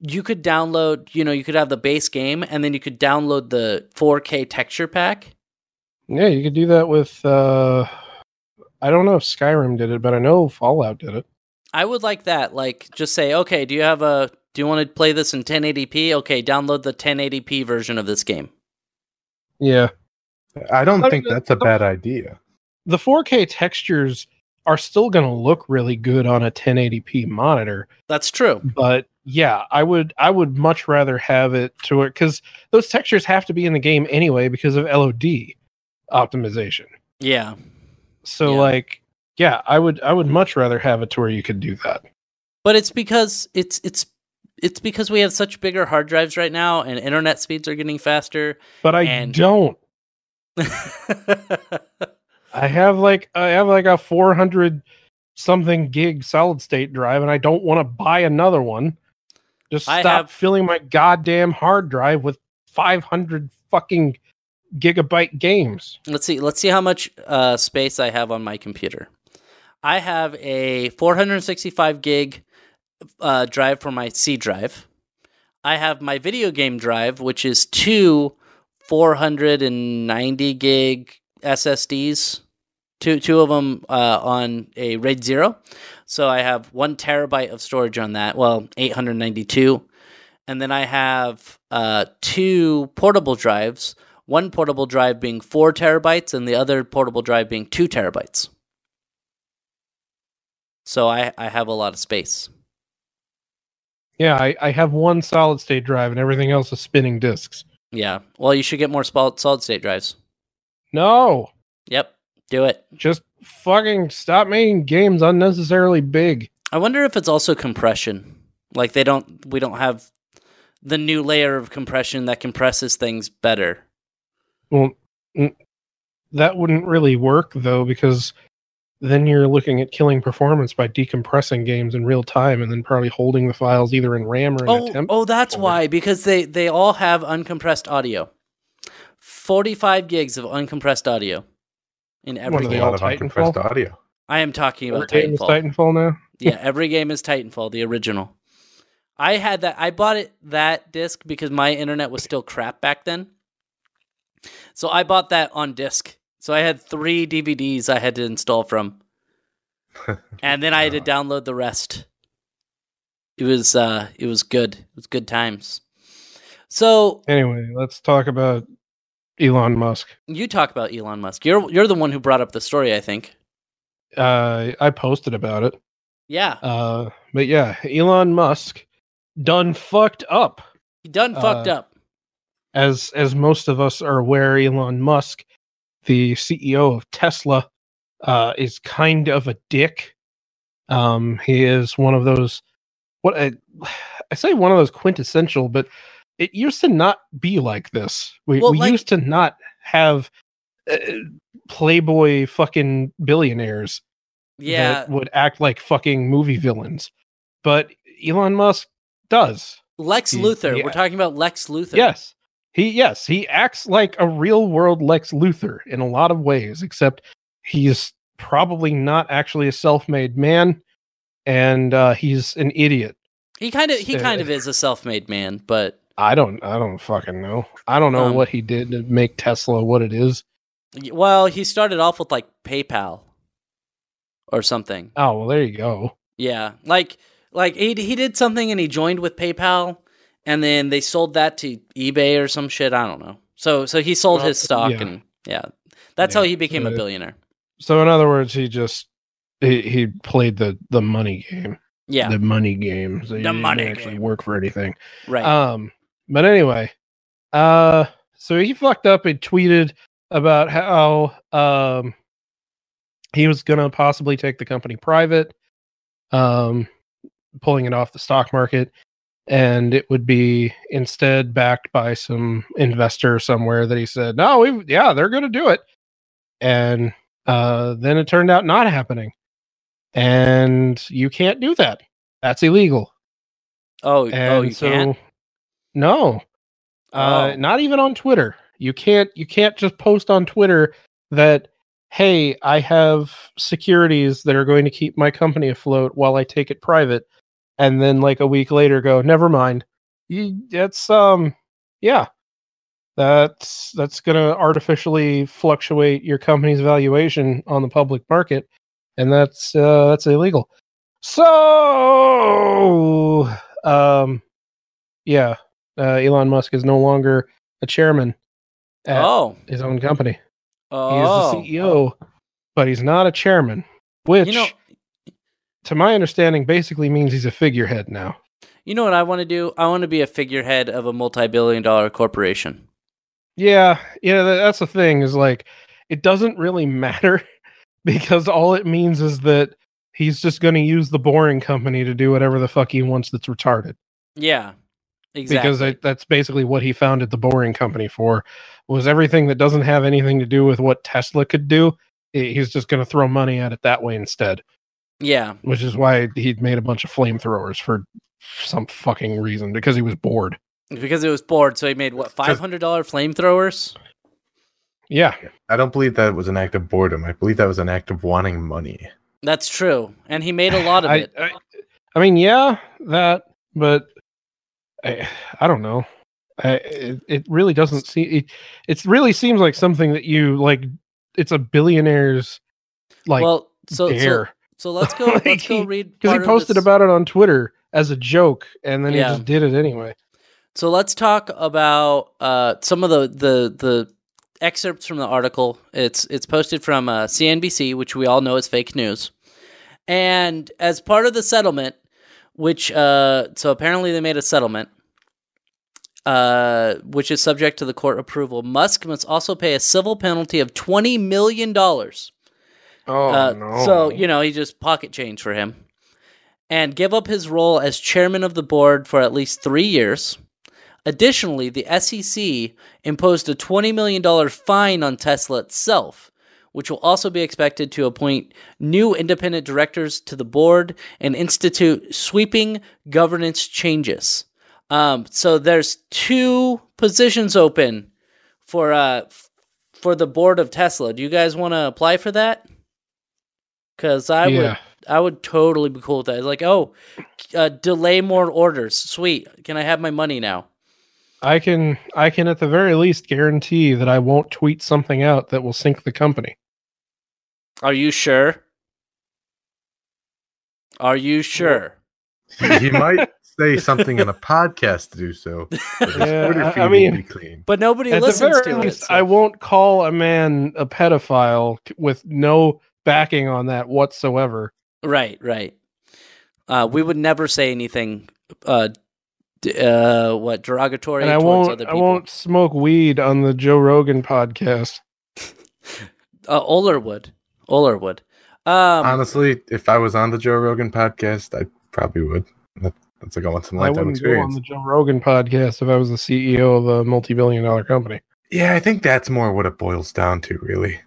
you could download, you know, you could have the base game and then you could download the 4K texture pack. Yeah, you could do that with. uh I don't know if Skyrim did it, but I know Fallout did it. I would like that. Like, just say, okay, do you have a, do you want to play this in 1080p? Okay, download the 1080p version of this game. Yeah, I don't I think mean, that's a the- bad idea. the 4K textures are still going to look really good on a 1080p monitor, That's true. but yeah, I would I would much rather have it to it because those textures have to be in the game anyway because of LOD optimization. Yeah. So Yeah. like, yeah, I would I would much rather have it to where you could do that. But it's because it's it's it's because we have such bigger hard drives right now and internet speeds are getting faster. But I And- don't. I have like I have like a 400 something gig solid state drive and I don't want to buy another one. Just stop have- filling my goddamn hard drive with 500 fucking gigabyte games. let's see let's see how much uh, space I have on my computer. I have a 465 gig uh, drive for my C drive. I have my video game drive, which is two 490 gig SSDs. Two two of them uh, on a RAID zero, so I have one terabyte of storage on that. Well, 892, and then I have uh, two portable drives. One portable drive being four terabytes, and the other portable drive being two terabytes. So I I have a lot of space. Yeah, I, I have one solid state drive and everything else is spinning disks. Yeah. Well, you should get more solid solid state drives. No, Yep. Do it. just fucking stop making games unnecessarily big. I wonder if it's also compression. Like they don't we don't have the new layer of compression that compresses things better. Well, that wouldn't really work though, because then you're looking at killing performance by decompressing games in real time and then probably holding the files either in RAM or in Oh, a temp. oh, that's folder. why because they they all have uncompressed audio. 45 gigs of uncompressed audio in What every are There's they a game. all lot of Titanfall? uncompressed audio. I am talking Every about game is Titanfall. Titanfall now. yeah, every game is Titanfall, the original. I had that. I bought it that disc because my internet was still crap back then. So I bought that on disc. So I had three DVDs I had to install from, and then I had to download the rest. It was uh, it was good. It was good times. So Anyway, let's talk about Elon Musk. you talk about Elon Musk. You're you're the one who brought up the story, I think. Uh, I posted about it. Yeah, Uh, but yeah, Elon Musk done fucked up. he done fucked uh, up. As as most of us are aware, Elon Musk, the CEO of Tesla, uh, is kind of a dick. Um, he is one of those what I, I say one of those quintessential, but it used to not be like this. We, Well, we like- used to not have uh, playboy fucking billionaires Yeah, that would act like fucking movie villains. But Elon Musk does. Lex he- Luthor. he- We're talking about Lex Luthor. Yes. He yes, he acts like a real world Lex Luthor in a lot of ways, except he's probably not actually a self-made man and uh, he's an idiot. he kind of he kind of is a self-made man, but I don't I don't fucking know. I don't know Um, what he did to make Tesla what it is. well, he started off with like PayPal or something. Oh, well there you go. Yeah, like like he he did something and he joined with PayPal, and then they sold that to eBay or some shit. I don't know. So so he sold Well, his stock yeah. and yeah, that's Yeah, how he became a uh, billionaire. So in other words, he just he, he played the the money game. Yeah, The money game. So he didn't money actually game. work for anything. right. Um, but anyway, uh, so he fucked up and tweeted about how um he was gonna possibly take the company private, um, pulling it off the stock market, and it would be instead backed by some investor somewhere that he said, no, we yeah, they're gonna do it, and uh, then it turned out not happening, and you can't do that. That's illegal. oh And oh, you so, can't. No, uh, Oh. not even on Twitter. You can't. You can't just post on Twitter that, "Hey, I have securities that are going to keep my company afloat while I take it private," and then like a week later go, "Never mind." You, that's um, yeah, that's that's gonna artificially fluctuate your company's valuation on the public market, and that's uh, that's illegal. So, um, yeah, uh, Elon Musk is no longer a chairman at Oh, his own company. He oh, is the CEO, but he's not a chairman, which, You know, to my understanding, basically means he's a figurehead now. you know what I want to do? I want to be a figurehead of a multi-billion-dollar corporation. Yeah, yeah, that's the thing is like it doesn't really matter because all it means is that he's just going to use the boring company to do whatever the fuck he wants that's retarded. Yeah, exactly. because I, that's basically what he founded the boring company for was everything that doesn't have anything to do with what tesla could do he's just going to throw money at it that way instead yeah, which is why he made a bunch of flamethrowers for some fucking reason because he was bored because it was bored, so he made what five hundred dollar flamethrowers. yeah I don't believe that was an act of boredom. I believe that was an act of wanting money. That's true, and he made a lot of I, it. I, I mean yeah that but i, I don't know I, it, it really doesn't seem it, it really seems like something that you like it's a billionaire's like well, so, so dare so let's go. Like, let's go read because he posted about it on Twitter as a joke, and then Yeah. he just did it anyway. So let's talk about uh, some of the, the the excerpts from the article. It's it's posted from uh, CNBC, which we all know is fake news. And as part of the settlement, which uh, so apparently they made a settlement, uh, which is subject to the court approval. Musk must also pay a civil penalty of twenty million dollars. Oh Uh, So you know he just pocket change for him, and give up his role as chairman of the board for at least three years. Additionally, the SEC imposed a twenty million dollar fine on Tesla itself, which will also be expected to appoint new independent directors to the board and institute sweeping governance changes. Um, so there's two positions open for uh f- for the board of Tesla. Do you guys want to apply for that? Because I would I would totally be cool with that. It's like, oh, uh, delay more orders. Sweet. Can I have my money now? I can I can at the very least guarantee that I won't tweet something out that will sink the company. Are you sure? Are you sure? He, he might say something in a podcast to do so. but Yeah, I- I mean- be clean. But nobody At the listens very to least, it. so- I won't call a man a pedophile with no backing on that whatsoever. Right, right. Uh, we would never say anything, uh, d- uh, what derogatory And I towards won't other I won't smoke weed on the Joe Rogan podcast. Uh, Oler would. Oler would. Um, Honestly, if I was on the Joe Rogan podcast, I probably would. That, that's like a once in a I lifetime wouldn't go on the Joe Rogan podcast if I was the CEO of a multi-billion dollar company. Yeah, I think that's more what it boils down to, really.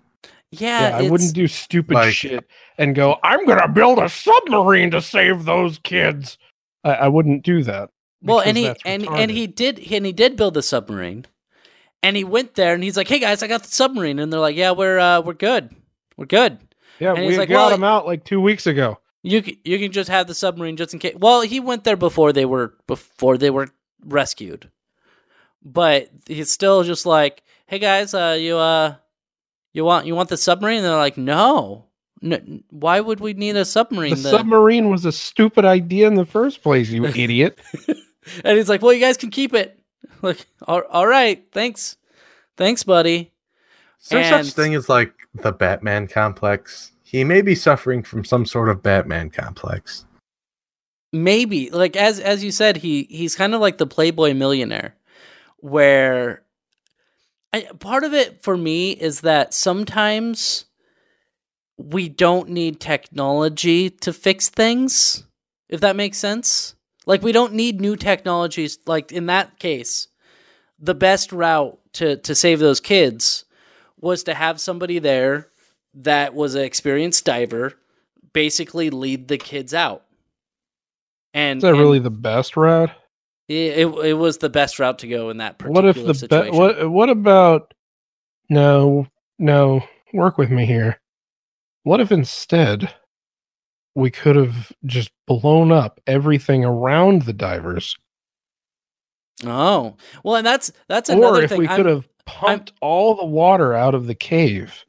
yeah, Yeah, I wouldn't do stupid like- shit and go, I'm gonna build a submarine to save those kids. I, I wouldn't do that. Well, and he and and he did and he did build the submarine, and he went there and he's like, "Hey guys, I got the submarine," and they're like, "Yeah, we're uh, we're good, we're good. Yeah, and we he's like, got well- him out like two weeks ago. You can, you can just have the submarine just in case." Well, he went there before they were before they were rescued, but he's still just like, "Hey guys, uh, you uh, you want you want the submarine?" And they're like, "No." No, why would we need a submarine? The The- submarine was a stupid idea in the first place, you idiot. and he's like, "Well, you guys can keep it." Like, all, all right, thanks, thanks, buddy. Is there And- such thing as like the Batman complex? He may be suffering from some sort of Batman complex. Maybe, like as as you said, he he's kind of like the Playboy millionaire, where I, part of it for me is that sometimes we don't need technology to fix things, if that makes sense. Like we don't need new technologies. Like in that case, the best route to to save those kids was to have somebody there that was an experienced diver basically lead the kids out. And Is that and really the best route? it, it it was the best route to go in that particular What if the be- what what about no no work with me here. What if instead we could have just blown up everything around the divers? Oh, well, and that's that's or another if thing. we could have pumped all the water out of the cave.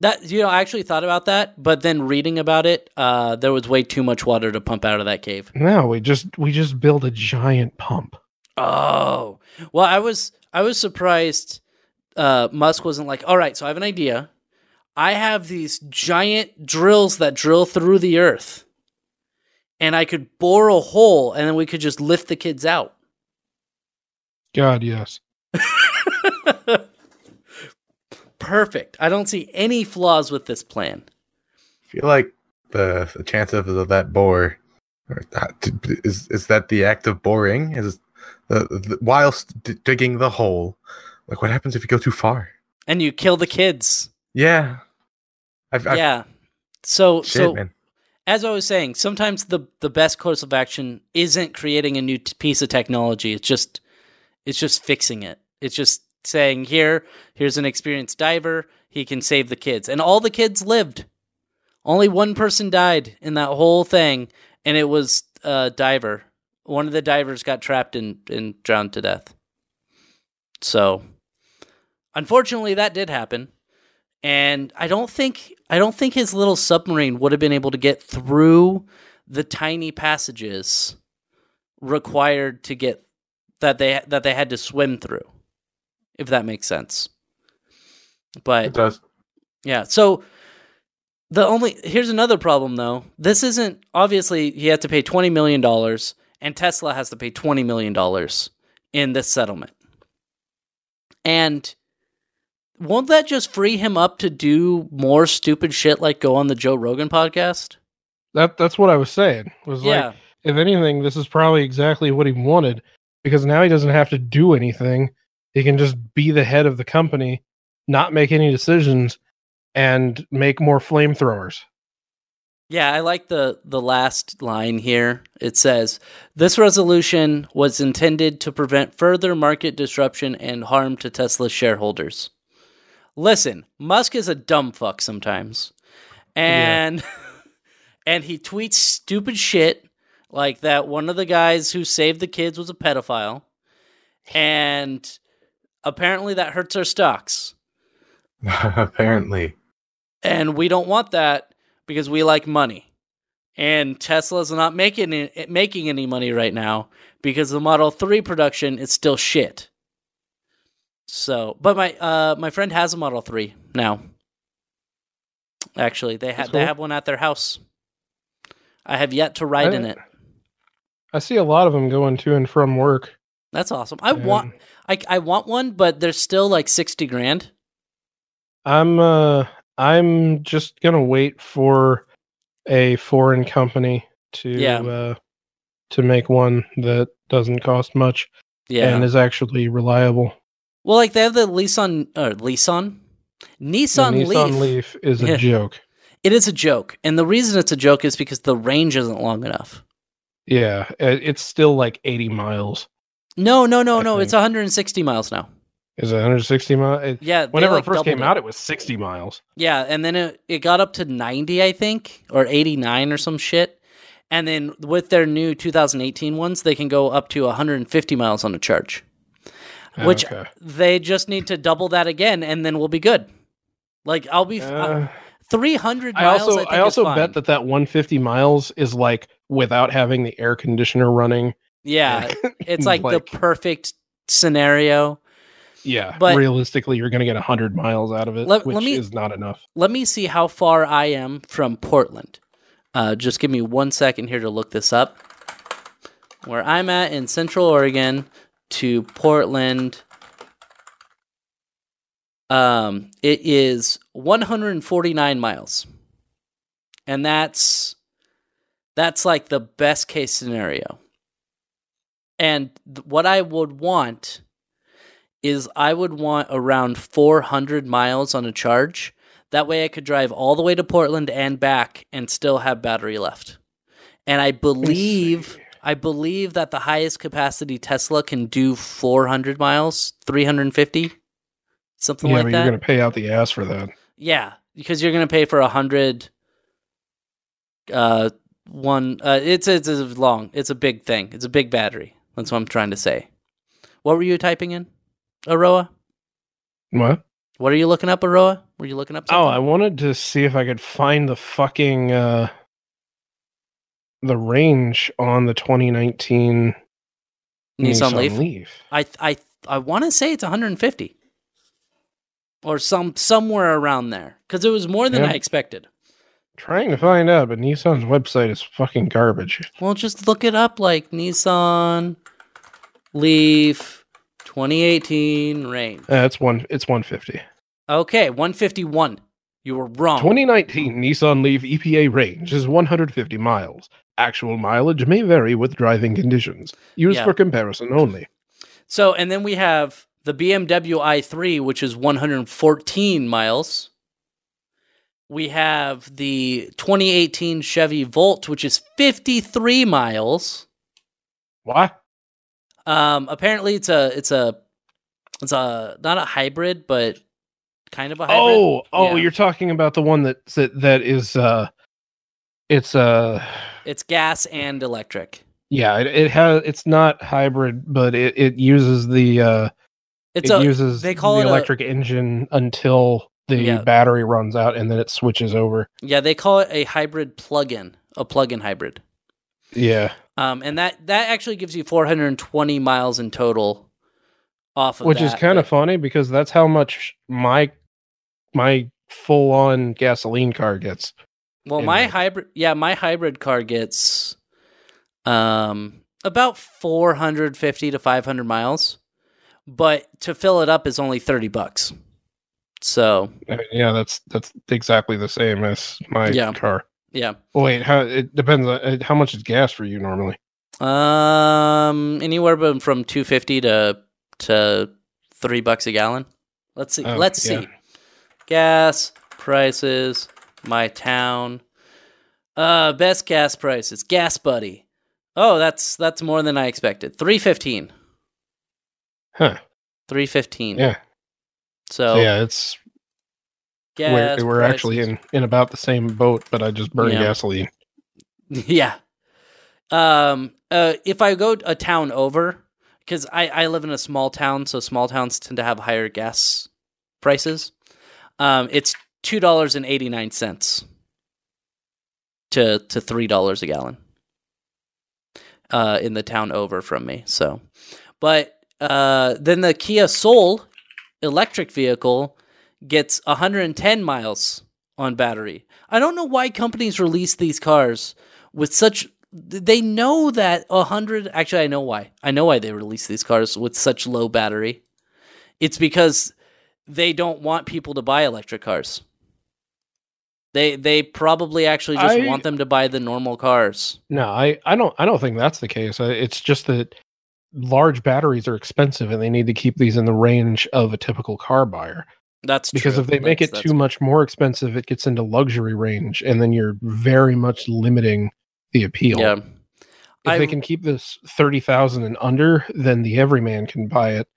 That you know, I actually thought about that, but then reading about it, uh, there was way too much water to pump out of that cave. No, we just we just build a giant pump. Oh, well, I was I was surprised. Uh, Musk wasn't like, all right, so I have an idea. I have these giant drills that drill through the earth, and I could bore a hole, and then we could just lift the kids out. God, yes. Perfect. I don't see any flaws with this plan. I feel like the, the chance of, of that bore or that- is is that the act of boring is the, the whilst d- digging the hole. Like, what happens if you go too far? And you kill the kids. Yeah, I've, I've yeah. So shit, so man. as I was saying, sometimes the the best course of action isn't creating a new t- piece of technology. It's just it's just fixing it. It's just saying here, here's an experienced diver. He can save the kids, and all the kids lived. Only one person died in that whole thing, and it was a diver. One of the divers got trapped and, and drowned to death. So, unfortunately, that did happen and I don't think I don't think his little submarine would have been able to get through the tiny passages required to get that they that they had to swim through, if that makes sense. It But does. yeah, so the only here's another problem though. This isn't obviously he had to pay twenty million dollars, and Tesla has to pay twenty million dollars in this settlement. And won't that just free him up to do more stupid shit like go on the Joe Rogan podcast? That that's what I was saying. Was Yeah. like if anything, this is probably exactly what he wanted because now he doesn't have to do anything. He can just be the head of the company, not make any decisions, and make more flamethrowers. Yeah, I like the the last line here. It says, "This resolution was intended to prevent further market disruption and harm to Tesla shareholders." Listen, Musk is a dumb fuck sometimes. And and he tweets stupid shit like that one of the guys who saved the kids was a pedophile. and apparently that hurts our stocks. Apparently. And we don't want that because we like money. And Tesla's not making it, making any money right now because the Model 3 production is still shit. So, but my uh my friend has a Model 3 now. Actually, they have they have one at their house. I have yet to ride in it. I see a lot of them going to and from work. That's awesome. I want and I I want one, but they're still like 60 grand. I'm uh I'm just gonna wait for a foreign company to Yeah. uh to make one that doesn't cost much Yeah. and is actually reliable. well, like they have the Nissan or Nissan The Nissan, Nissan Leaf. Leaf is a Yeah. joke. It is a joke. And the reason it's a joke is because the range isn't long enough. Yeah, it's still like 80 miles. No, no, no, I no. It's 160 miles now. Is it 160 miles? Yeah. whenever like, it first came doubled out, it was 60 miles. Yeah, and then it, it got up to 90, I think, or 89 or some shit. And then with their new 2018 ones, they can go up to 150 miles on a charge. Which Okay. they just need to double that again, and then we'll be good. Like I'll be f- uh, Uh, 300 I miles. also I, think I also bet that that 150 miles is like without having the air conditioner running. Yeah, it's like, the perfect scenario. Yeah, But- realistically, you're going to get 100 miles out of it, Let- which let me- is not enough. Let me see how far I am from Portland. Uh, just give me one second here to look this up. Where I'm at in Central Oregon to Portland. Um, it is 149 miles, and that's that's like the best case scenario. And th- what I would want is I would want around 400 miles on a charge. That way I could drive all the way to Portland and back and still have battery left. And I believe I believe that the highest capacity Tesla can do 400 miles, 350, something yeah, like but that. you're going to pay out the ass for that. Yeah, because you're gonna pay for a hundred. Uh, one. Uh, it's it's a long. It's a big thing. It's a big battery. That's what I'm trying to say. What were you typing in, Aroah? What? What are you looking up, Aroah? Were you looking up? Oh, I wanted to see if I could find the fucking uh the range on the 2019 Nissan, Leaf. Leaf. I I I want to say it's 150, or some somewhere around there, because it was more than Yeah. I expected. Trying to find out, but Nissan's website is fucking garbage. Well, just look it up, like Nissan Leaf 2018 range. Uh, it's one. It's 150. Okay, 151. You were wrong. 2019 Nissan Leaf EPA range is 150 miles. Actual mileage may vary with driving conditions. Used Yeah. for comparison only. So, and then we have the BMW i3, which is 114 miles. We have the 2018 Chevy Volt, which is 53 miles. What? Um, apparently, it's a it's a it's a not a hybrid, but kind of a hybrid. Oh, oh, Yeah. you're talking about the one that that, that is uh it's uh It's gas and electric. yeah, it, it has it's not hybrid, but it, it uses the uh It's it a uses they call the it a- electric engine until the Yeah. battery runs out and then it switches over. yeah. They call it a hybrid plug-in, a plug-in hybrid. Yeah. Um, and that that actually gives you 420 miles in total off of Which is that, kind of but- funny because that's how much my my full on gasoline car gets. well, my hybrid, yeah, my hybrid car gets um about 450 to 500 miles, but to fill it up is only 30 bucks. So I mean, yeah, that's that's exactly the same as my Yeah. car. yeah, Wait, how it depends on uh, how much is gas for you normally? um, anywhere but from 250 to to three bucks a gallon. Let's see. Oh, Let's yeah. see. Gas prices, my town. Uh, best gas prices. Gas Buddy. Oh, that's that's more than I expected. Three fifteen. Huh. Three fifteen. Yeah. So, So yeah, it's gas we're, we're actually in in about the same boat, but I just burn Yeah. gasoline. yeah. Um. Uh. If I go a town over, because I, I live in a small town, so small towns tend to have higher gas prices. Um, it's two dollars and eighty nine cents to to three dollars a gallon. Uh, in the town over from me. So, but uh, then the Kia Soul electric vehicle gets 110 miles on battery. I don't know why companies release these cars with such they know that 100 actually I know why. I know why they release these cars with such low battery. It's because they don't want people to buy electric cars. They they probably actually just I- want them to buy the normal cars. No, I, I don't I don't think that's the case. It's just that large batteries are expensive and they need to keep these in the range of a typical car buyer. That's Because true. if they make That's- it that's- too much more expensive, it gets into luxury range and then you're very much limiting the appeal. yeah. If I- they can keep this 30,000 and under, then the everyman can buy it.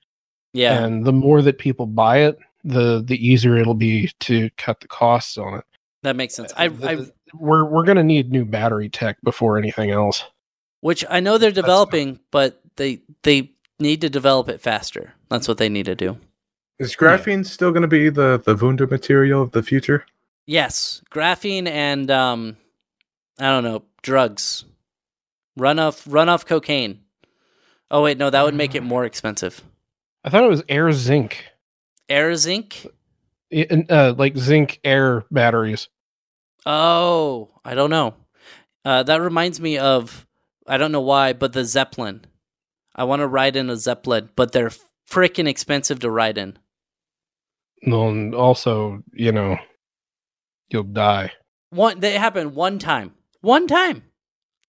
Yeah. And the more that people buy it, the the easier it'll be to cut the costs on it. That makes sense. Uh, I, The- I we're we're going to need new battery tech before anything else. which I know they're developing, but they they need to develop it faster. That's what they need to do. Is graphene still going to be the the Wunder material of the future? Yes, graphene and um, I don't know drugs. Run off, run off cocaine. Oh wait, no, that would make it more expensive. I thought it was air zinc. Air zinc. And, uh, like zinc air batteries. Oh, I don't know. Uh, that reminds me of I don't know why, but the Zeppelin. I want to ride in a Zeppelin, but they're freaking expensive to ride in. No, and also, you know, you'll die. One, they happened one time, one time.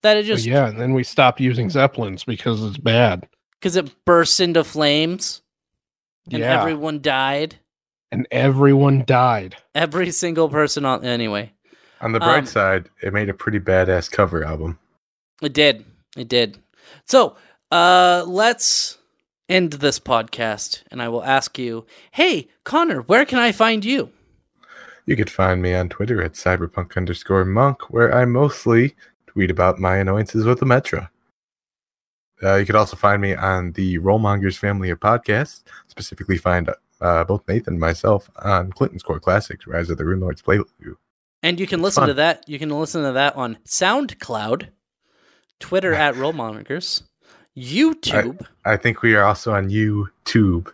That it But just yeah, and then we stopped using zeppelins because it's bad. because it bursts into flames and yeah, everyone died. and everyone died. Every single person on anyway. On the bright Um, side, it made a pretty badass cover album. It did. It did. So, uh let's end this podcast and I will ask you, "Hey, Connor, where can I find you?" You could find me on Twitter at cyberpunk underscore monk, where I mostly tweet about my annoyances with the Metro. Uh, you could also find me on the Rollmongers family of podcasts, specifically find uh, both Nathan and myself on Clinton's Core Classics, Rise of the Rune Lords playthrough. And you can It's listen fun. to that. You can listen to that on SoundCloud, Twitter at Rollmongers, YouTube, I think we are also on YouTube.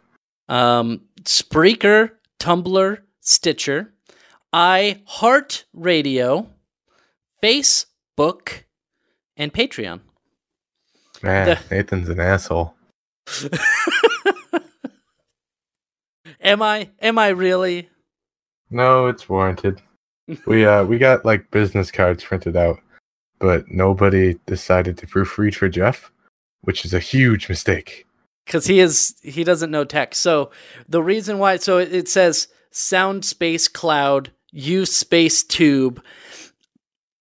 um, Spreaker, Tumblr, Stitcher, iHeartRadio, Facebook, and Patreon. Man, The- Nathan's an asshole. am I? Am I really? No, it's warranted. we uh we got like business cards printed out, but nobody decided to proofread for Jeff, which is a huge mistake. because he is he doesn't know tech. So the reason why so it, it says sound space cloud use space tube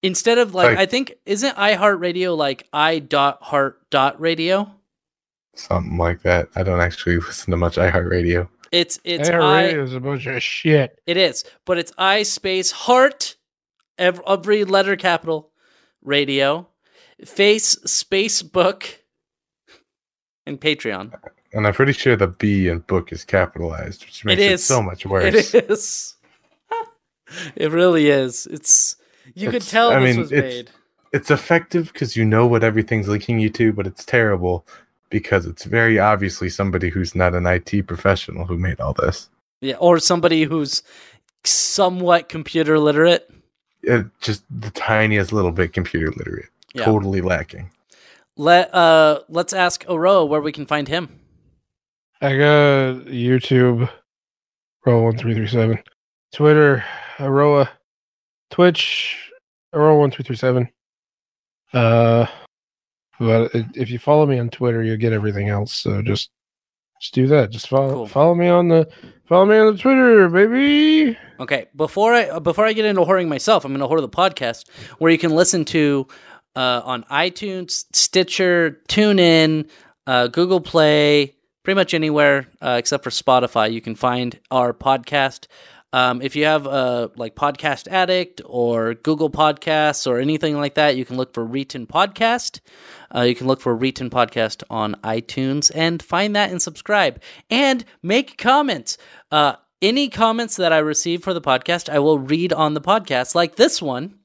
instead of like Like- I think isn't iHeartRadio like i dot heart dot radio. Something like that. I don't actually listen to much iHeartRadio. It's it's Air i is a bunch of shit. it is, but it's i space heart ev- every letter capital radio face space book and Patreon. And I'm pretty sure the B in book is capitalized, which makes it, is. so much worse. It is. it really is. It's you could tell I this mean, was it's- made. It's effective because you know what everything's linking you to, but it's terrible because it's very obviously somebody who's not an IT professional who made all this. Yeah, or somebody who's somewhat computer literate. It, just the tiniest little bit computer literate. Yeah. Totally lacking. Let uh let's ask Aroah where we can find him. I got YouTube, roll one three three seven, Twitter, Aroah, Twitch, Aroah one three three seven. Uh, but if you follow me on Twitter, you'll get everything else. So just just do that. Just follow Cool. follow me on the follow me on the Twitter, baby. Okay, before I before I get into whoring myself, I'm going to whore the podcast where you can listen to uh, on iTunes, Stitcher, TuneIn, uh, Google Play, pretty much anywhere uh, except for Spotify. You can find our podcast. Um, if you have a like Podcast Addict or Google Podcasts or anything like that, you can look for Reetin Podcast. Uh, you can look for Reetin Podcast on iTunes and find that and subscribe and make comments. Uh, any comments that I receive for the podcast, I will read on the podcast, like this one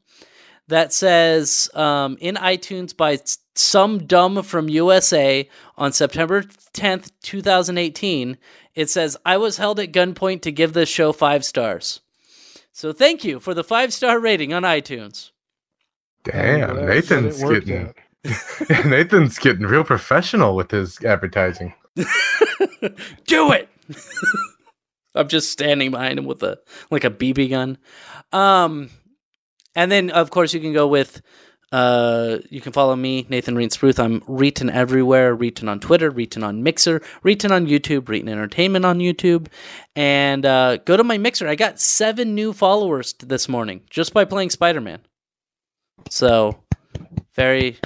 that says um, in iTunes by some dumb from USA on September 10th, 2018. It says, I was held at gunpoint to give this show five stars. So thank you for the five star rating on iTunes. Damn, That's Nathan's getting. Nathan's getting real professional with his advertising. Do it. I'm just standing behind him with a like a BB gun. Um, and then of course you can go with. Uh, you can follow me, Nathan Reed Spruth. I'm Reetin everywhere. Reetin on Twitter, Reetin on Mixer, Reetin on YouTube, Reetin Entertainment on YouTube, and uh, go to my Mixer. I got seven new followers this morning just by playing Spider Man. So, very.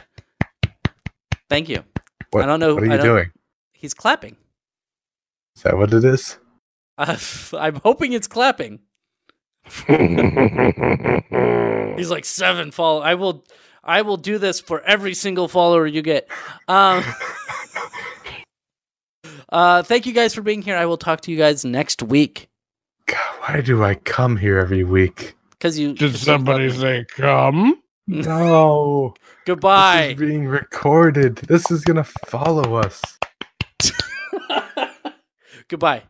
Thank you. What, I don't know- What are you doing? He's clapping. Is that what it is? Uh, I'm hoping it's clapping. He's like seven follow. I will, I will do this for every single follower you get. Um, uh, thank you guys for being here. I will talk to you guys next week God, why do I come here every week? because you. did somebody say come? No. This goodbye? is being recorded. This is gonna follow us. goodbye.